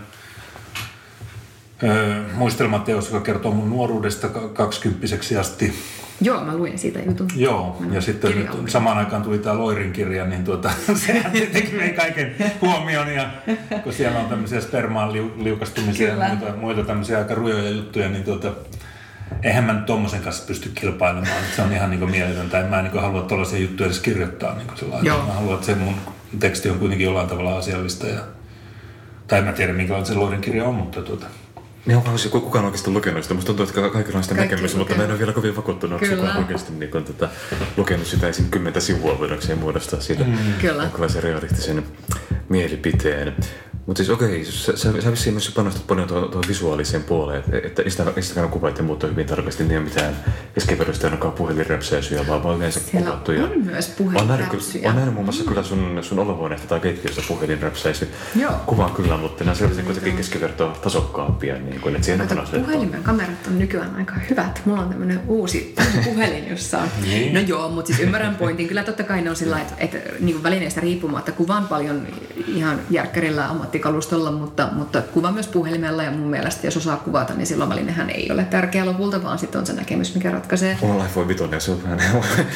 öö, muistelmateos, joka kertoo mun nuoruudesta ka- kaksikymppiseksi asti.
Joo, mä luin siitä jutun.
Joo, ja sitten nyt samaan aikaan tuli tämä Loirin kirja, niin tuota, [LAUGHS] sehän tietenkin vei kaiken huomioon, ja kun siellä on tämmöisiä spermaan liu, liukastumisia
Kyllä.
ja muita, muita tämmöisiä aika rujoja juttuja, niin tuota, eihän mä nyt tommosen kanssa pysty kilpailemaan, se on ihan niin mieletöntä, en mä niin halua tuollaisia juttuja edes kirjoittaa niin sellainen.
Joo.
Mä haluan, että se mun teksti on kuitenkin jollain tavalla asiallista, ja, tai en mä tiedä minkälainen se Loirin kirja on, mutta tuota,
Niin onko se kukaan oikeasti lukenut sitä? Musta tuntuu, että kaikilla on sitä
Kaikki
näkemystä, mutta mä en ole vielä kovin vakuuttunut, että kukaan oikeasti niin kuin, tätä, lukenut sitä esim. kymmentä sivua voidakseen muodostaa siitä
Mm.
Jonkinlaisen realistisen mielipiteen. Mutta siis okei, sä, sä, sä vissiin myös panostat paljon tuohon tuohon visuaaliseen puoleen, että, että Insta- Instagram-kuvat ja muut on hyvin tarkasti, niin ei ole mitään keskeverosta ainakaan puhelinräpsäisyjä, vaan vaan yleensä
Siellä
kuvattuja.
on myös puhelinräpsyjä.
olen nähnyt muun muassa kyllä sun, sun olohuoneesta tai keittiöstä puhelinräpsäisy.
Joo.
Kuvaan kyllä, mutta nämä selvästi kuitenkin keskivertoa tasokkaampia, niin kuin, että siihen on
puhelimen kamerat on nykyään aika hyvät. Mulla on tämmöinen uusi puhelin, jossa on... [LAUGHS]
Niin.
No joo, mutta siis ymmärrän pointin. Kyllä totta kai ne on sillä että, että niin välineistä riippumatta kuvaan paljon ihan järkkärillä ammattikalustolla, mutta, mutta kuvaan myös puhelimella ja mun mielestä jos osaa kuvata, niin silloin välinehän ei ole tärkeä lopulta, vaan sitten on se näkemys, mikä ratkaisee.
Mulla on iPhone 5 ja se on vähän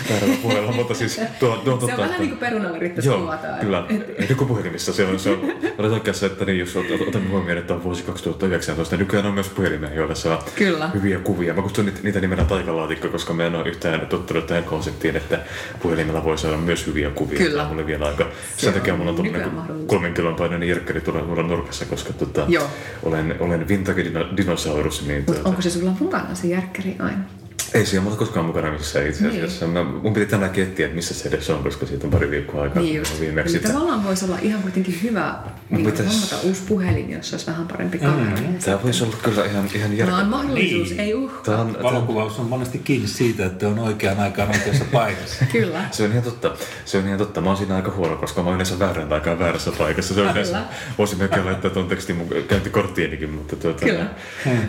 väärällä puolella, mutta siis tuo, tuo on
Se
totta,
on vähän
että-
niin kuin perunalla yrittäisi
Joo,
kuvata.
kyllä. Nykypuhelimissa se on, se on olet oikeassa, että niin, jos ot- otamme huomioon, että on vuosi 2019, niin nykyään on myös puhelimia, joilla saa
Kyllä.
hyviä kuvia. Mä kutsun niitä, niitä nimenä taikalaatikko, koska mä en ole yhtään tottunut tähän konseptiin, että puhelimella voi saada myös hyviä kuvia.
Kyllä.
Tämä on mulle vielä aika...
Se
Sen takia
on
mulla on tuollainen niin kolmen kilon painoinen jerkkeri tuolla nurkassa, koska tota,
Joo.
olen, olen vintage dino, dinosaurus. Niin,
Mutta
tuota,
onko se sulla mukana se järkkäri aina?
Ei siellä mulla koskaan mukana missään itse
Niin.
asiassa. Mä, mun piti tänään kettiä, että missä se edes on, koska siitä on pari viikkoa aikaa.
Niin just.
viimeksi
Niin tavallaan voisi olla ihan kuitenkin hyvä niin
pitäis-
hommata uusi puhelin, jos olisi vähän parempi kamera. Mm.
Tämä voisi olla kyllä ihan, ihan
Tämä
järkevää.
on mahdollisuus,
Niin.
ei uhka.
Tämä on, tämä
valokuvaus on monesti kiinni siitä, että on oikeaan aikaan oikeassa paikassa. [LAUGHS]
Kyllä.
se on ihan totta. Se on ihan totta. Mä oon siinä aika huono, koska mä oon yleensä väärän aikaan väärässä paikassa. Se on
Kyllä.
yleensä, voisin melkein laittaa tuon tekstin mun käyntikorttiinikin, mutta tuota,
Kyllä.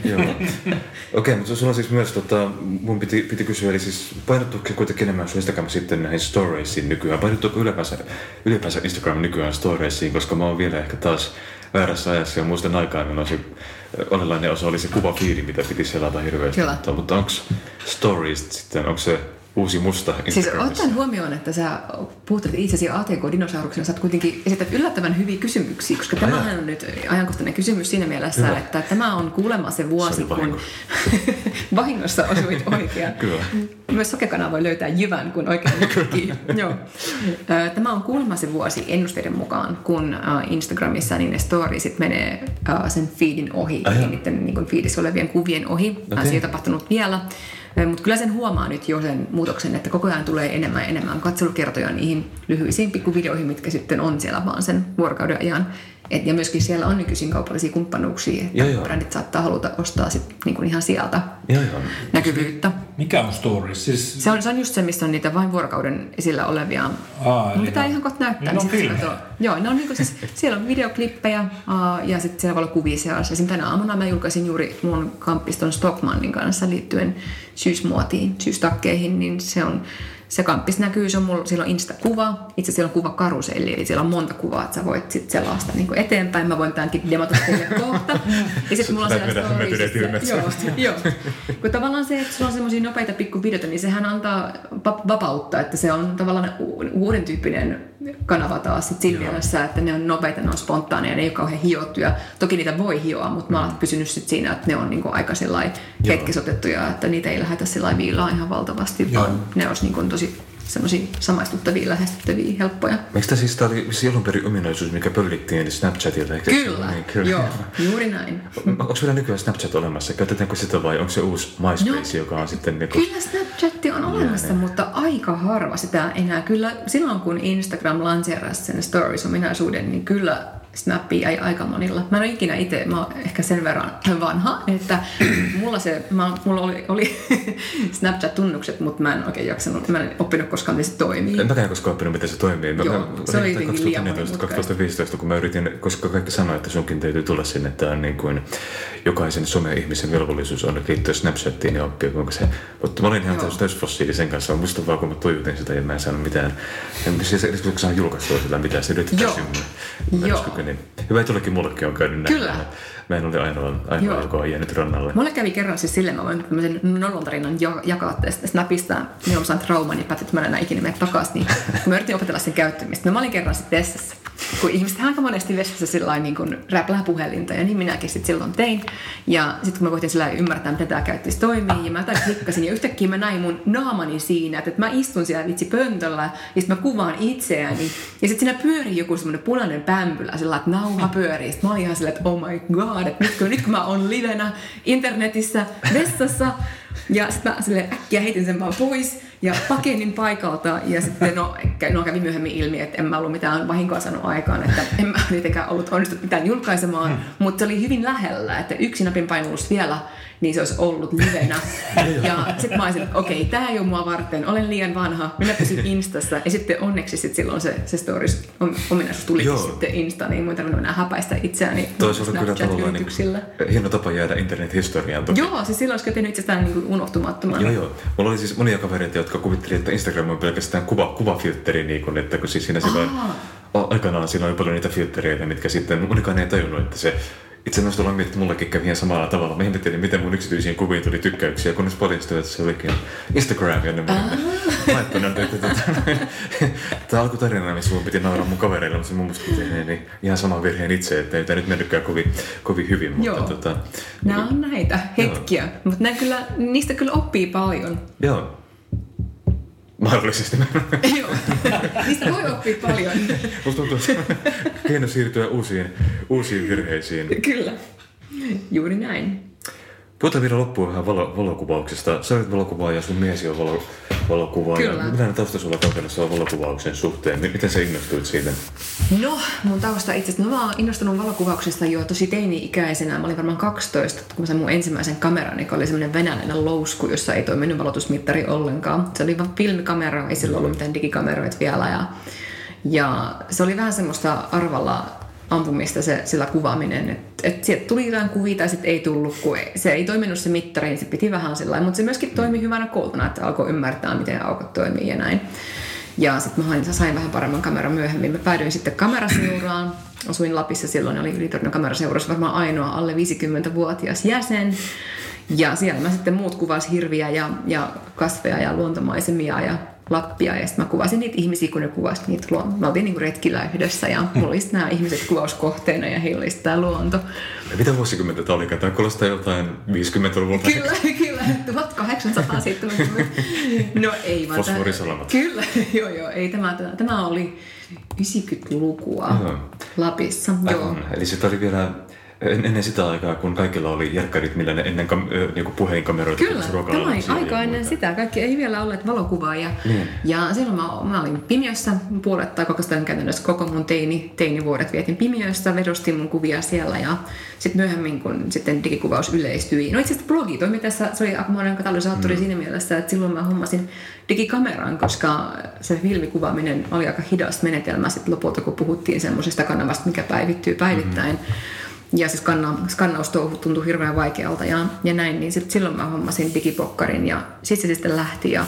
Joo. [LAUGHS] Okei, mutta sulla on siis myös, tota, mun piti, piti kysyä, eli siis painottuuko kuitenkin enemmän sun Instagram sitten näihin storiesiin nykyään? Painottuuko ylipäänsä, ylipäänsä Instagram nykyään storiesiin, koska mä oon vielä ehkä taas väärässä ajassa ja muistan aikaa, niin se olennainen osa oli se kuvafiidi, mitä piti selata hirveästi.
Kyllä.
Mutta, mutta onko stories sitten, onko se uusi musta
Siis ottaen huomioon, että sä puhuttelit itsesi ATK-dinosauruksena, sä oot kuitenkin esität yllättävän hyviä kysymyksiä, koska tämähän on nyt ajankohtainen kysymys siinä mielessä,
Hyvä.
että tämä on kuulemma se vuosi,
Se vahinko.
kun [LAUGHS] vahingossa osuit oikein.
Kyllä.
Myös sokekanava voi löytää jyvän, kun oikein. [LAUGHS] Joo. Tämä on kuulemma se vuosi ennusteiden mukaan, kun Instagramissa niin ne storiesit menee sen feedin ohi,
joo.
niiden niin feedissä olevien kuvien ohi. Okay. Se ei ole tapahtunut vielä. Mutta kyllä sen huomaa nyt jo sen muutoksen, että koko ajan tulee enemmän ja enemmän katselukertoja niihin lyhyisiin pikkuvideoihin, mitkä sitten on siellä vaan sen vuorokauden ajan. Et, ja myöskin siellä on nykyisin kaupallisia kumppanuuksia, että
Joo, joo.
brändit saattaa haluta ostaa sit niin kuin ihan sieltä
Joo, joo.
näkyvyyttä.
Mikä on stories? Siis,
Se on, se on just se, missä on niitä vain vuorokauden esillä olevia.
Aa, eli
pitää
ne-
ihan kohta näyttää.
niin ne on
Joo, ne on niinku siis, [LAUGHS] siellä on videoklippejä aa, ja sitten siellä voi olla kuvia seassa. Esim. tänä aamuna mä julkaisin juuri mun kamppiston Stockmannin kanssa liittyen syysmuotiin, syystakkeihin, niin se on se kamppis näkyy, se on mulla, siellä on Insta-kuva, itse siellä on kuva karuselli, eli siellä on monta kuvaa, että sä voit sit selasta niin eteenpäin. Mä voin tämänkin demata [LAUGHS] teille kohta. Ja sitten mulla on
ilmeet.
Joo, joo. Kun tavallaan se, että sulla on semmoisia nopeita pikkuvideoita, niin sehän antaa va- vapautta, että se on tavallaan uuden tyyppinen kanava taas sit siinä mielessä, että ne on nopeita, ne on spontaaneja, ne ei ole kauhean hiottuja. Toki niitä voi hioa, mutta mä oon pysynyt sit siinä, että ne on niinku aika
Joo.
hetkisotettuja, että niitä ei lähdetä sillä viilaa ihan valtavasti,
Joo.
vaan ne olisi niinku tosi semmoisia samaistuttavia, lähestyttäviä, helppoja.
Eikö tämä siis, tämä oli siis alun perin ominaisuus, mikä pöllittiin eli Snapchatilta? Eikö
Kyllä,
niin?
joo, juuri näin.
Onko vielä nykyään Snapchat olemassa? Käytetäänkö sitä vai onko se uusi MySpace, joka on sitten niin kuin...
Kyllä Snapchat on olemassa, mutta aika harva sitä enää. Kyllä silloin kun Instagram lanseerasi sen stories-ominaisuuden, niin kyllä Snappi jäi aika monilla. Mä en ole ikinä itse, mä oon ehkä sen verran vanha, että mulla, se, mä, mulla oli, oli [LAUGHS] Snapchat-tunnukset, mutta mä en oikein jaksanut, mä en oppinut koskaan, miten se toimii.
En mäkään koskaan oppinut, miten se toimii. Mä,
Joo,
mä,
se oli jotenkin liian
2014-2015, kun mä yritin, koska kaikki sanoi, että sunkin täytyy tulla sinne, että on niin kuin jokaisen some-ihmisen velvollisuus on liittyä Snapchattiin ja oppia, kuinka se... Mutta mä olin ihan täysin täysfossiili sen kanssa. Musta vaan, kun mä toivotin sitä ja mä en saanut mitään. En siis edes kun saan julkaistua sitä mitään, se yritti
Joo.
Mä
Joo.
Hyvä, että jollekin mullekin on käynyt näin.
Kyllä.
Mä en ole ainoa, ainoa joka on jäänyt rannalle.
Mulle kävi kerran siis silleen, mä voin tämmöisen nolontarinan ja- jakaa tästä Snapista. Niin on saanut trauman ja päätin, että mä en enää ikinä mene takaisin. Niin, kun [LAUGHS] mä yritin opetella sen käyttämistä, no mä olin kerran sitten vessassa. Kun ihmiset aika monesti vessassa sillä niin kuin räplää puhelinta ja niin minäkin sitten silloin tein. Ja sitten kun mä koitin sillä ymmärtää, miten tämä käyttäisi toimii, ja mä jotain klikkasin ja yhtäkkiä mä näin mun naamani siinä, että, mä istun siellä vitsi pöntöllä ja sitten mä kuvaan itseäni. Ja sitten siinä pyörii joku semmoinen punainen pämpylä, sillä että nauha pyörii. Sitten mä olin ihan silleen, että oh my god, että nyt kun, nyt kun mä oon livenä internetissä vessassa, ja sitten mä sille äkkiä heitin sen vaan pois ja pakenin paikalta. Ja sitten no, no kävi myöhemmin ilmi, että en mä ollut mitään vahinkoa saanut aikaan. Että en mä [LAUGHS] tietenkään ollut onnistunut mitään julkaisemaan. Mutta se oli hyvin lähellä, että yksi napin painallus vielä, niin se olisi ollut livenä. [LAUGHS] ja sitten mä olisin, että okei, tämä ei ole mua varten. Olen liian vanha. Minä pysyn Instassa. Ja sitten onneksi sit silloin se, se stories om- ominaisuus
Joo.
sitten Insta, niin ei tarvinnut enää häpäistä itseäni
Toisaalta kyllä tavallaan niin, hieno tapa jäädä internet-historiaan toki.
Joo, siis silloin olisi tehnyt itsestään niin unohtumattoman.
Joo, joo. Mulla oli siis monia kavereita, jotka kuvitteli, että Instagram on pelkästään kuva, kuvafiltteri, niin kun, että kun siis siinä silloin, aikanaan siinä oli paljon niitä filtreitä, mitkä sitten monikaan ei tajunnut, että se itse asiassa ollaan miettinyt, että mullekin kävi ihan samalla tavalla. Mä ihmettelin, miten mun yksityisiin kuviin tuli tykkäyksiä, kunnes paljastui, että se olikin Instagram ja ne laittanut, että tota, tämä alkutarina, missä mun piti nauraa mun kavereille, mutta se mun mielestä niin ihan sama virheen itse, että ei tämä nyt mennytkään kovin, kovin hyvin, mutta
Joo.
tota,
Nämä on näitä hetkiä, mutta kyllä, niistä kyllä oppii paljon.
joo. Mahdollisesti. [LAUGHS]
Joo, niistä voi oppia paljon.
Musta tuntuu, että hieno siirtyä uusiin, uusiin virheisiin.
kyllä, juuri näin.
Puhutaan vielä loppuun vähän valo, valokuvauksesta. Sä olet valokuvaaja ja sun miesi on valo, valokuvaaja.
Kyllä.
Millainen tausta sulla käytännössä on valokuvauksen suhteen? Miten sä innostuit siitä?
No, mun tausta itse asiassa, no mä oon innostunut valokuvauksesta jo tosi teini-ikäisenä. Mä olin varmaan 12, kun mä sain mun ensimmäisen kameran, joka oli semmoinen venäläinen lousku, jossa ei toiminut valotusmittari ollenkaan. Se oli vaan filmikamera, ei sillä ollut mitään digikameroita vielä. Ja, ja se oli vähän semmoista arvalla ampumista se, sillä kuvaaminen, että et sieltä tuli jotain kuvia tai sitten ei tullut, kun ei, se ei toiminut se mittari, niin se piti vähän sillä mutta se myöskin toimi hyvänä kouluna, että alkoi ymmärtää, miten aukot toimii ja näin. Ja sitten mä sain vähän paremman kameran myöhemmin. Mä päädyin sitten kameraseuraan. Asuin Lapissa silloin, oli Ylitornion kameraseurassa varmaan ainoa alle 50-vuotias jäsen. Ja siellä mä sitten muut kuvas hirviä ja, ja kasveja ja luontomaisemia ja Lappia. Ja sitten mä kuvasin niitä ihmisiä, kun ne kuvasivat niitä luon... Me oltiin niinku retkillä yhdessä ja [LAUGHS] mulla oli nämä ihmiset kuvauskohteena ja heillä oli tämä luonto.
Ja mitä vuosikymmentä tämä oli? Tämä kuulostaa jotain 50-luvulta.
Kyllä, [LAUGHS] kyllä. 1870. No ei vaan.
Fosforisalamat.
Kyllä, [LAUGHS] joo joo. Ei tämä, tämä, tämä oli 90-lukua
Joo.
Lapissa. Joo.
Eli sitä oli vielä ennen sitä aikaa, kun kaikilla oli järkkärit, millä ne ennen kam- niinku puhelinkameroita
Kyllä, tämä oli aika ennen sitä. Kaikki ei vielä olleet valokuvaajia.
Niin.
Ja silloin mä, mä olin pimiössä puolet tai koko sitä käytännössä koko mun teini, teinivuodet vietin pimiössä, vedostin mun kuvia siellä ja sitten myöhemmin kun sitten digikuvaus yleistyi. No itse asiassa blogi toimi tässä, se oli aikamoinen katalysaattori mm. siinä mielessä, että silloin mä hommasin digikameran, koska se filmikuvaaminen oli aika hidas menetelmä sitten lopulta, kun puhuttiin semmoisesta kanavasta, mikä päivittyy päivittäin. Mm. Ja siis skanna, skannaustouhu tuntui hirveän vaikealta ja, ja näin, niin sit silloin mä hommasin digipokkarin ja sitten se sitten lähti ja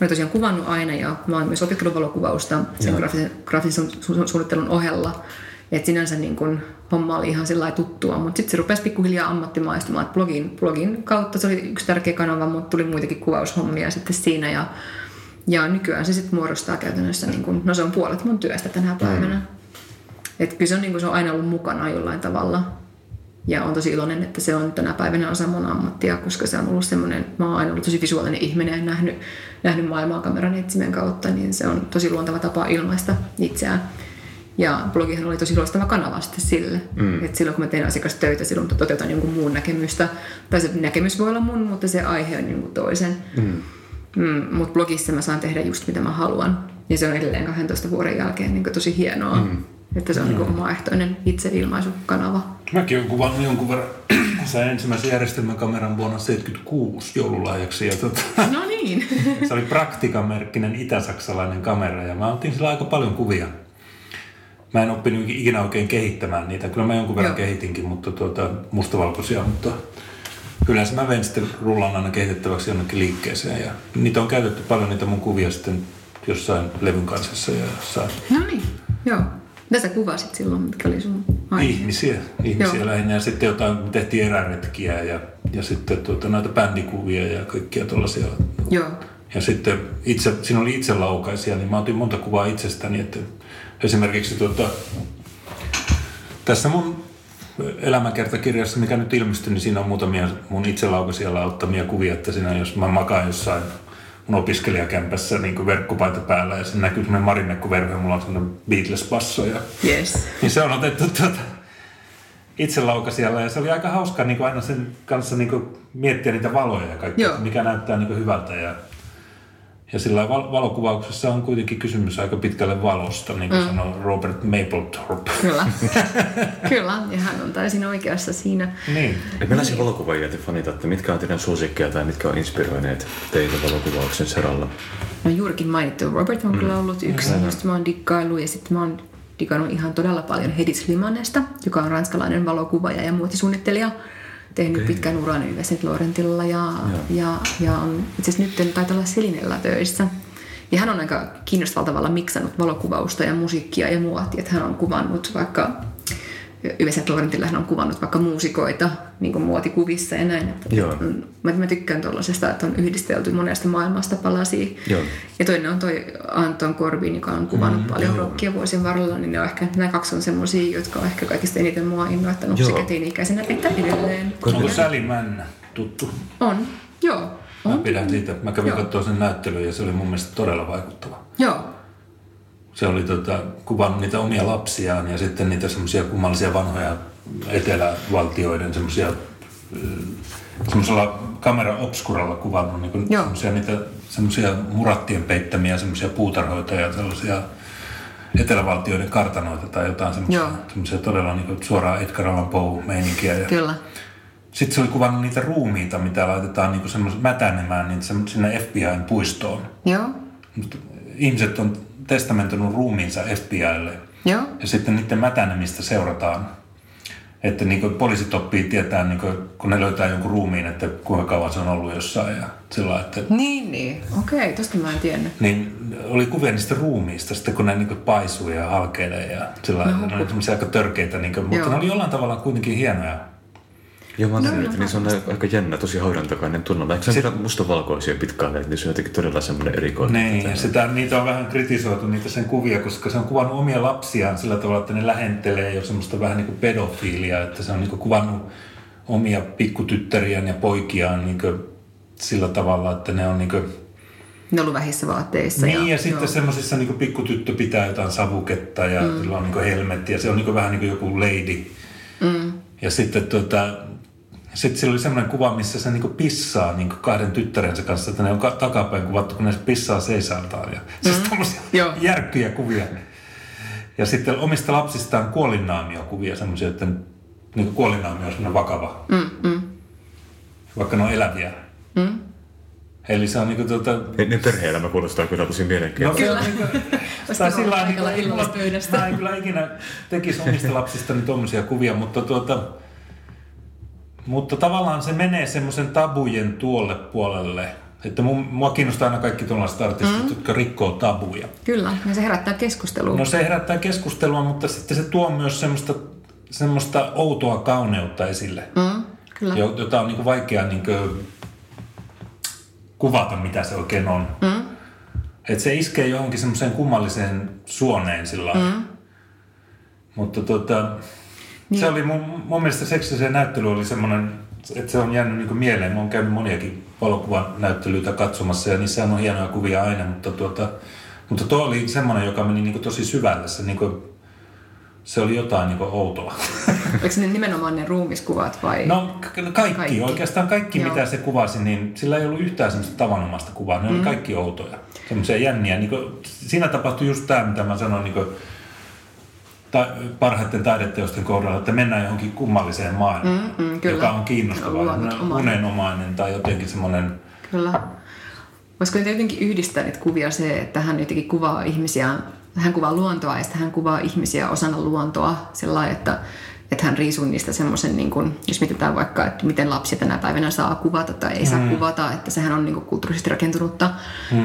olen tosiaan kuvannut aina ja mä oon myös opiskellut valokuvausta sen graafisen, graafisen su- su- suunnittelun ohella. Et sinänsä niin kun, homma oli ihan sillä tuttua, mutta sitten se rupesi pikkuhiljaa ammattimaistumaan. Et blogin, blogin kautta se oli yksi tärkeä kanava, mutta tuli muitakin kuvaushommia sitten siinä. Ja, ja nykyään se sitten muodostaa käytännössä, niin kun, no se on puolet mun työstä tänä päivänä. Mm. Et kyllä se on, niin kun, se on aina ollut mukana jollain tavalla. Ja on tosi iloinen, että se on tänä päivänä osa mun ammattia, koska se on ollut semmoinen, mä oon aina ollut tosi visuaalinen ihminen ja nähnyt, nähnyt maailmaa kameran etsimen kautta, niin se on tosi luontava tapa ilmaista itseään. Ja blogihan oli tosi loistava kanava sitten sille. Mm. Että silloin kun mä teen asiakastöitä, silloin toteutan jonkun muun näkemystä. Tai se näkemys voi olla mun, mutta se aihe on jonkun toisen. Mm. Mm, mutta blogissa mä saan tehdä just mitä mä haluan. Ja se on edelleen 12 vuoden jälkeen niin tosi hienoa. Mm. Että se on mm. niin omaehtoinen itseilmaisukanava.
Mäkin olen kuvannut jonkun verran. [CLEARS THROAT] Sain ensimmäisen järjestelmäkameran vuonna 1976 joululahjaksi. Ja tota, [LAUGHS]
no niin. [LAUGHS]
se oli praktikamerkkinen itä-saksalainen kamera ja mä otin sillä aika paljon kuvia. Mä en oppinut ikinä oikein kehittämään niitä. Kyllä mä jonkun verran Joo. kehitinkin, mutta tuota, mustavalkoisia, mutta yleensä mä vein sitten rullan aina kehitettäväksi jonnekin liikkeeseen. Ja niitä on käytetty paljon niitä mun kuvia sitten jossain levyn kansassa ja jossain.
No niin, joo. Mitä sä kuvasit silloin, mitkä oli sun
aihe? Ihmisiä, ihmisiä Joo. lähinnä ja sitten jotain, tehtiin eräretkiä ja, ja sitten tuota, näitä bändikuvia ja kaikkia tuollaisia.
Joo.
Ja sitten itse, siinä oli itse laukaisia, niin mä otin monta kuvaa itsestäni, että esimerkiksi tuota, tässä mun elämänkertakirjassa, mikä nyt ilmestyi, niin siinä on muutamia mun itselaukaisia ottamia kuvia, että siinä jos mä makaan jossain mun opiskelijakämpässä niin verkkopaita päällä ja se näkyy semmoinen marinekkoverho ja mulla on semmoinen Beatles-basso. Ja,
yes.
niin se on otettu tuota, itse laukasialla ja se oli aika hauska niin aina sen kanssa niin miettiä niitä valoja ja kaikkea, mikä näyttää niin hyvältä. Ja, ja sillä val- valokuvauksessa on kuitenkin kysymys aika pitkälle valosta, niin kuin mm. sanoo Robert Mapplethorpe.
Kyllä, [LAUGHS] kyllä, ja hän on täysin oikeassa siinä.
Niin.
Millaisia niin. valokuvaajia te fanitatte? Mitkä on teidän suosikkeja tai mitkä on inspiroineet teitä valokuvauksen saralla?
No juurikin mainittu Robert on mm. kyllä ollut yksi, mm. josta mä oon dikkailu, ja sitten mä oon digannut ihan todella paljon Hedi Slimanesta, joka on ranskalainen valokuvaaja ja muotisuunnittelija tehnyt okay. pitkän uran yhdessä Laurentilla ja, ja, ja on itse asiassa nyt taitaa olla Selinellä töissä. Ja hän on aika kiinnostavalla tavalla miksannut valokuvausta ja musiikkia ja muotia. Että hän on kuvannut vaikka Yhdessä Laurentilla hän on kuvannut vaikka muusikoita niin kuin muotikuvissa ja näin. Että Joo. Mä, mä tykkään tuollaisesta, että on yhdistelty monesta maailmasta palasia.
Joo.
Ja toinen on toi Anton Corbin, joka on kuvannut mm, paljon rockia vuosien varrella, niin ne on ehkä, nämä kaksi on semmoisia, jotka on ehkä kaikista eniten mua innoittanut sekä teini-ikäisenä että edelleen.
Onko Sally Männä tuttu?
On, joo. On.
Mä pidän siitä. Mä kävin katsoa sen näyttelyn ja se oli mun mielestä todella vaikuttava.
Joo,
se oli tota, kuvannut niitä omia lapsiaan ja sitten niitä semmoisia kummallisia vanhoja etelävaltioiden semmoisia semmoisella kamera obskuralla kuvannut niin semmoisia niitä semmoisia murattien peittämiä semmoisia puutarhoita ja sellaisia etelävaltioiden kartanoita tai jotain semmoisia, semmoisia todella niin kuin suoraan Edgar Allan Poe-meininkiä. Ja
Kyllä.
Sitten se oli kuvannut niitä ruumiita, mitä laitetaan niin semmoisen mätänemään niin sinne FBIn puistoon.
Joo.
Ihmiset on testamentunut ruumiinsa FBIlle.
Joo.
Ja sitten niiden mätänemistä seurataan. Että niin kuin poliisit oppii tietää, niin kuin, kun ne löytää jonkun ruumiin, että kuinka kauan se on ollut jossain. Ja sillä, että,
niin, niin. Okei, tosta mä en tiennyt.
Niin oli kuvia niistä ruumiista, sitten kun ne niin kuin paisuu ja halkeilee. Ja sillä, no, ne oli aika törkeitä, niin kuin, mutta ne oli jollain tavalla kuitenkin hienoja
Joo, mä oon no, että niin se on aika jännä, tosi haudantakainen tunnelma. Eikö se Sit... mustavalkoisia pitkään, että niin se on jotenkin todella semmoinen erikoinen.
Niin, sitä, niitä on vähän kritisoitu, niitä sen kuvia, koska se on kuvannut omia lapsiaan sillä tavalla, että ne lähentelee jo semmoista vähän niin kuin pedofiilia, että se on niin kuin kuvannut omia pikkutyttäriään ja poikiaan niin kuin sillä tavalla, että ne on niin kuin
ne on ollut vähissä vaatteissa.
Niin, ja, ja sitten semmoisissa niin pikkutyttö pitää jotain savuketta ja mm. sillä on niin helmetti ja se on niin vähän niin kuin joku lady. Mm. Ja sitten tuota, sitten sillä oli semmoinen kuva, missä se niinku pissaa niinku kahden tyttärensä kanssa, että ne on takapäin kuvattu, kun ne pissaa seisaltaan. Ja, siis mm. tommosia järkkyjä kuvia. Ja sitten omista lapsistaan kuolinnaamio-kuvia, semmoisia, että niinku kuolinnaamio on semmoinen vakava.
Mm, mm.
Vaikka ne on eläviä.
Mm.
Eli se on niinku tuota...
Ne, perhe-elämä kuulostaa kyllä tosi mielenkiintoista.
No, kyllä. Niinku, [LAUGHS]
tai sillä lailla, niin mä en kyllä ikinä tekisi omista lapsistani tuommoisia kuvia, mutta tuota, mutta tavallaan se menee semmoisen tabujen tuolle puolelle, Että mun, mua kiinnostaa aina kaikki tuollaiset artistit, mm. jotka rikkoo tabuja.
Kyllä, ja se herättää keskustelua.
No se herättää keskustelua, mutta sitten se tuo myös semmoista, semmoista outoa kauneutta esille,
mm, kyllä.
jo- jota on niin vaikea niin kuvata, mitä se oikein on.
Mm,
Että se iskee johonkin semmoiseen kummalliseen suoneen sillä
mm.
Mutta tota,
Niin.
se oli mun, mun mielestä seksisen näyttely oli semmoinen, että se on jäänyt niin mieleen. Mä oon käynyt moniakin valokuvan näyttelyitä katsomassa ja niissä on hienoja kuvia aina, mutta, tuota, mutta tuo oli semmoinen, joka meni niin tosi syvälle. Se, niin kuin, se oli jotain niin outoa. [LAUGHS]
Oliko ne nimenomaan ne ruumiskuvat vai?
No Kaikki.
kaikki.
oikeastaan kaikki
Joo.
mitä se kuvasi, niin sillä ei ollut yhtään semmoista tavanomaista kuvaa. Ne mm. oli kaikki outoja, semmoisia jänniä. Niin kuin, siinä tapahtui just tämä, mitä mä sanoin niin kuin, ta- parhaiten taideteosten kohdalla, että mennään johonkin kummalliseen maailmaan,
Mm, mm, kyllä.
joka on kiinnostava,
Luonut
semmoinen
oman.
unenomainen tai jotenkin semmoinen...
Kyllä. Voisiko niitä jotenkin yhdistää niitä kuvia se, että hän jotenkin kuvaa ihmisiä, hän kuvaa luontoa ja sitten hän kuvaa ihmisiä osana luontoa sillä lailla, että, että hän riisuu niistä semmoisen, niin kuin, jos mietitään vaikka, että miten lapsi tänä päivänä saa kuvata tai ei saa kuvata, että sehän on niin kuin kulttuurisesti rakentunutta,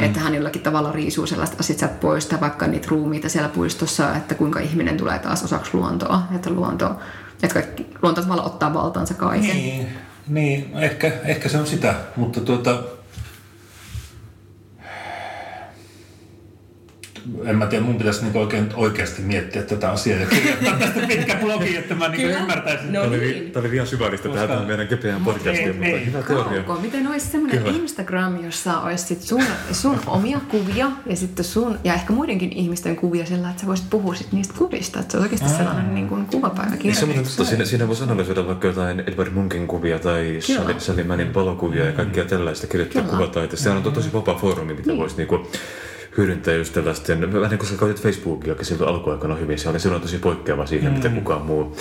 että hän jollakin tavalla riisuu sellaista asiat sieltä pois tai vaikka niitä ruumiita siellä puistossa, että kuinka ihminen tulee taas osaksi luontoa, että luonto, että kaikki, luonto tavallaan ottaa valtaansa kaiken.
Niin, niin ehkä, ehkä se on sitä, mutta tuota... En mä tiedä, mun pitäisi niinku oikein, oikeasti miettiä tätä asiaa ja kirjoittaa tästä pitkä blogi, että mä niinku ymmärtäisin.
No
Tämä oli,
niin.
tämä oli vielä syvällistä tähän
Koska-
tähän meidän kepeään podcastiin,
Ei,
mutta
ei.
hyvä teoria.
Kauko, miten olisi semmoinen
Kyllä.
Instagram, jossa olisi sit sun, sun omia kuvia ja sitten sun ja ehkä muidenkin ihmisten kuvia sillä, että sä voisit puhua sit niistä kuvista. Että se on oikeasti sellainen niin kuin kuvapäiväkirja.
Niin se on muuten totta, siinä, siinä voisi analysoida vaikka jotain Edward Munkin kuvia tai. Sally, Sally Mannin valokuvia ja kaikkia tällaista kirjoittaa kuvataiteesta. Sehän on tosi vapaa foorumi, mitä
Niin.
voisi niinku hyödyntää just tällaisten, vähän niin kuin sä käytit Facebookiakin silloin alkuaikana hyvin, se oli silloin tosi poikkeava siihen, mitä kukaan muu,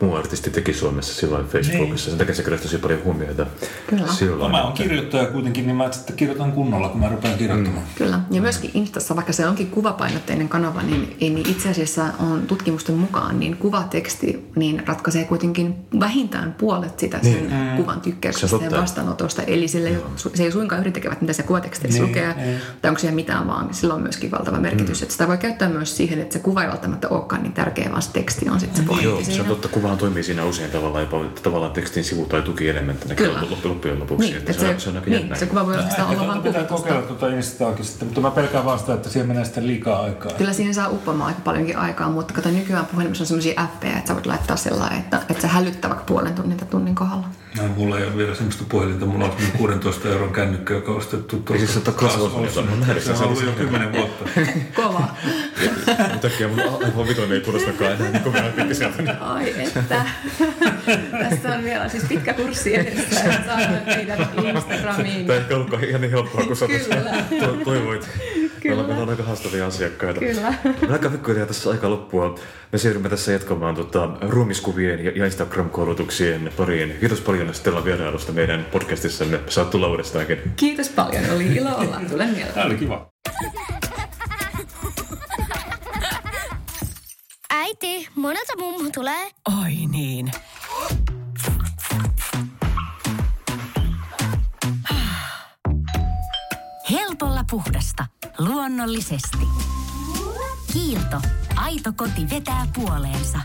muu artisti teki Suomessa silloin Facebookissa. Sen takia se keräsi tosi paljon huomiota
Kyllä.
No,
silloin.
mä oon kirjoittaja kuitenkin, niin mä sitten kirjoitan kunnolla, kun mä rupean kirjoittamaan.
Kyllä. Ja myöskin Instassa, vaikka se onkin kuvapainotteinen kanava, niin, ei- niin itse asiassa on tutkimusten mukaan, niin kuvateksti niin ratkaisee kuitenkin vähintään puolet sitä sen
Niin.
kuvan
Se on
tykkäyksestä ja vastaanotosta. Eli sille ei, se ei suinkaan yhdentekevät, mitä se kuvatekstissä
Niin,
lukee,
niin.
tai onko siellä mitään, vaan sillä on myöskin valtava merkitys. Että sitä voi käyttää myös siihen, että se kuva ei välttämättä olekaan niin tärkeä, vaan se teksti on sitten se pointti
Joo, se on totta. Kuvahan toimii siinä usein tavallaan jopa tavallaan tekstin sivu- tai tukielementtinä
Kyllä.
loppujen lopuksi.
Niin,
että se, on, se on aika
niin,
jännä.
se kuva voi oikeastaan
Ehkä
olla vain
pitää kokeilla tuota Instaakin sitten, mutta mä pelkään vaan sitä, että siihen menee sitten liikaa aikaa.
Kyllä siihen saa uppoamaan aika paljonkin aikaa, mutta kato nykyään puhelimessa on sellaisia appeja, että sä voit laittaa sellainen, että, että sä hälyttää vaikka puolen tunnin tai tunnin kohdalla.
No, mulla ei ole vielä semmoista puhelinta. Mulla on semmoinen 16 euron kännykkä, joka on ostettu tuolta.
Ei siis
Se on
oli
ollut jo
se.
10 vuotta. [LAUGHS]
Kova.
Yhtäkkiä mun iPhone 5 ei tunnustakaan enää niin kovin pitkä sieltä.
Ai että. Tässä on vielä siis pitkä kurssi edessä, että saadaan teidät Instagramiin.
Tämä ei ehkä ollutkaan ihan niin helppoa kuin sä tuossa
Kyllä.
toivoit. Meillä on, meillä on aika haastavia asiakkaita.
Kyllä.
Me aika pikkuhiljaa tässä aika loppua. Me siirrymme tässä jatkamaan tota, ruumiskuvien ja ja Instagram-koulutuksien pariin. Kiitos paljon Stella vierailusta meidän podcastissamme. Saat tulla uudestaankin.
Kiitos paljon, oli ilo olla. Tulen mielelläni.
Tämä oli kiva.
Äiti, monelta mummu tulee?
Oi niin. Helpolla puhdasta. Luonnollisesti. Kiilto. Aito koti vetää puoleensa.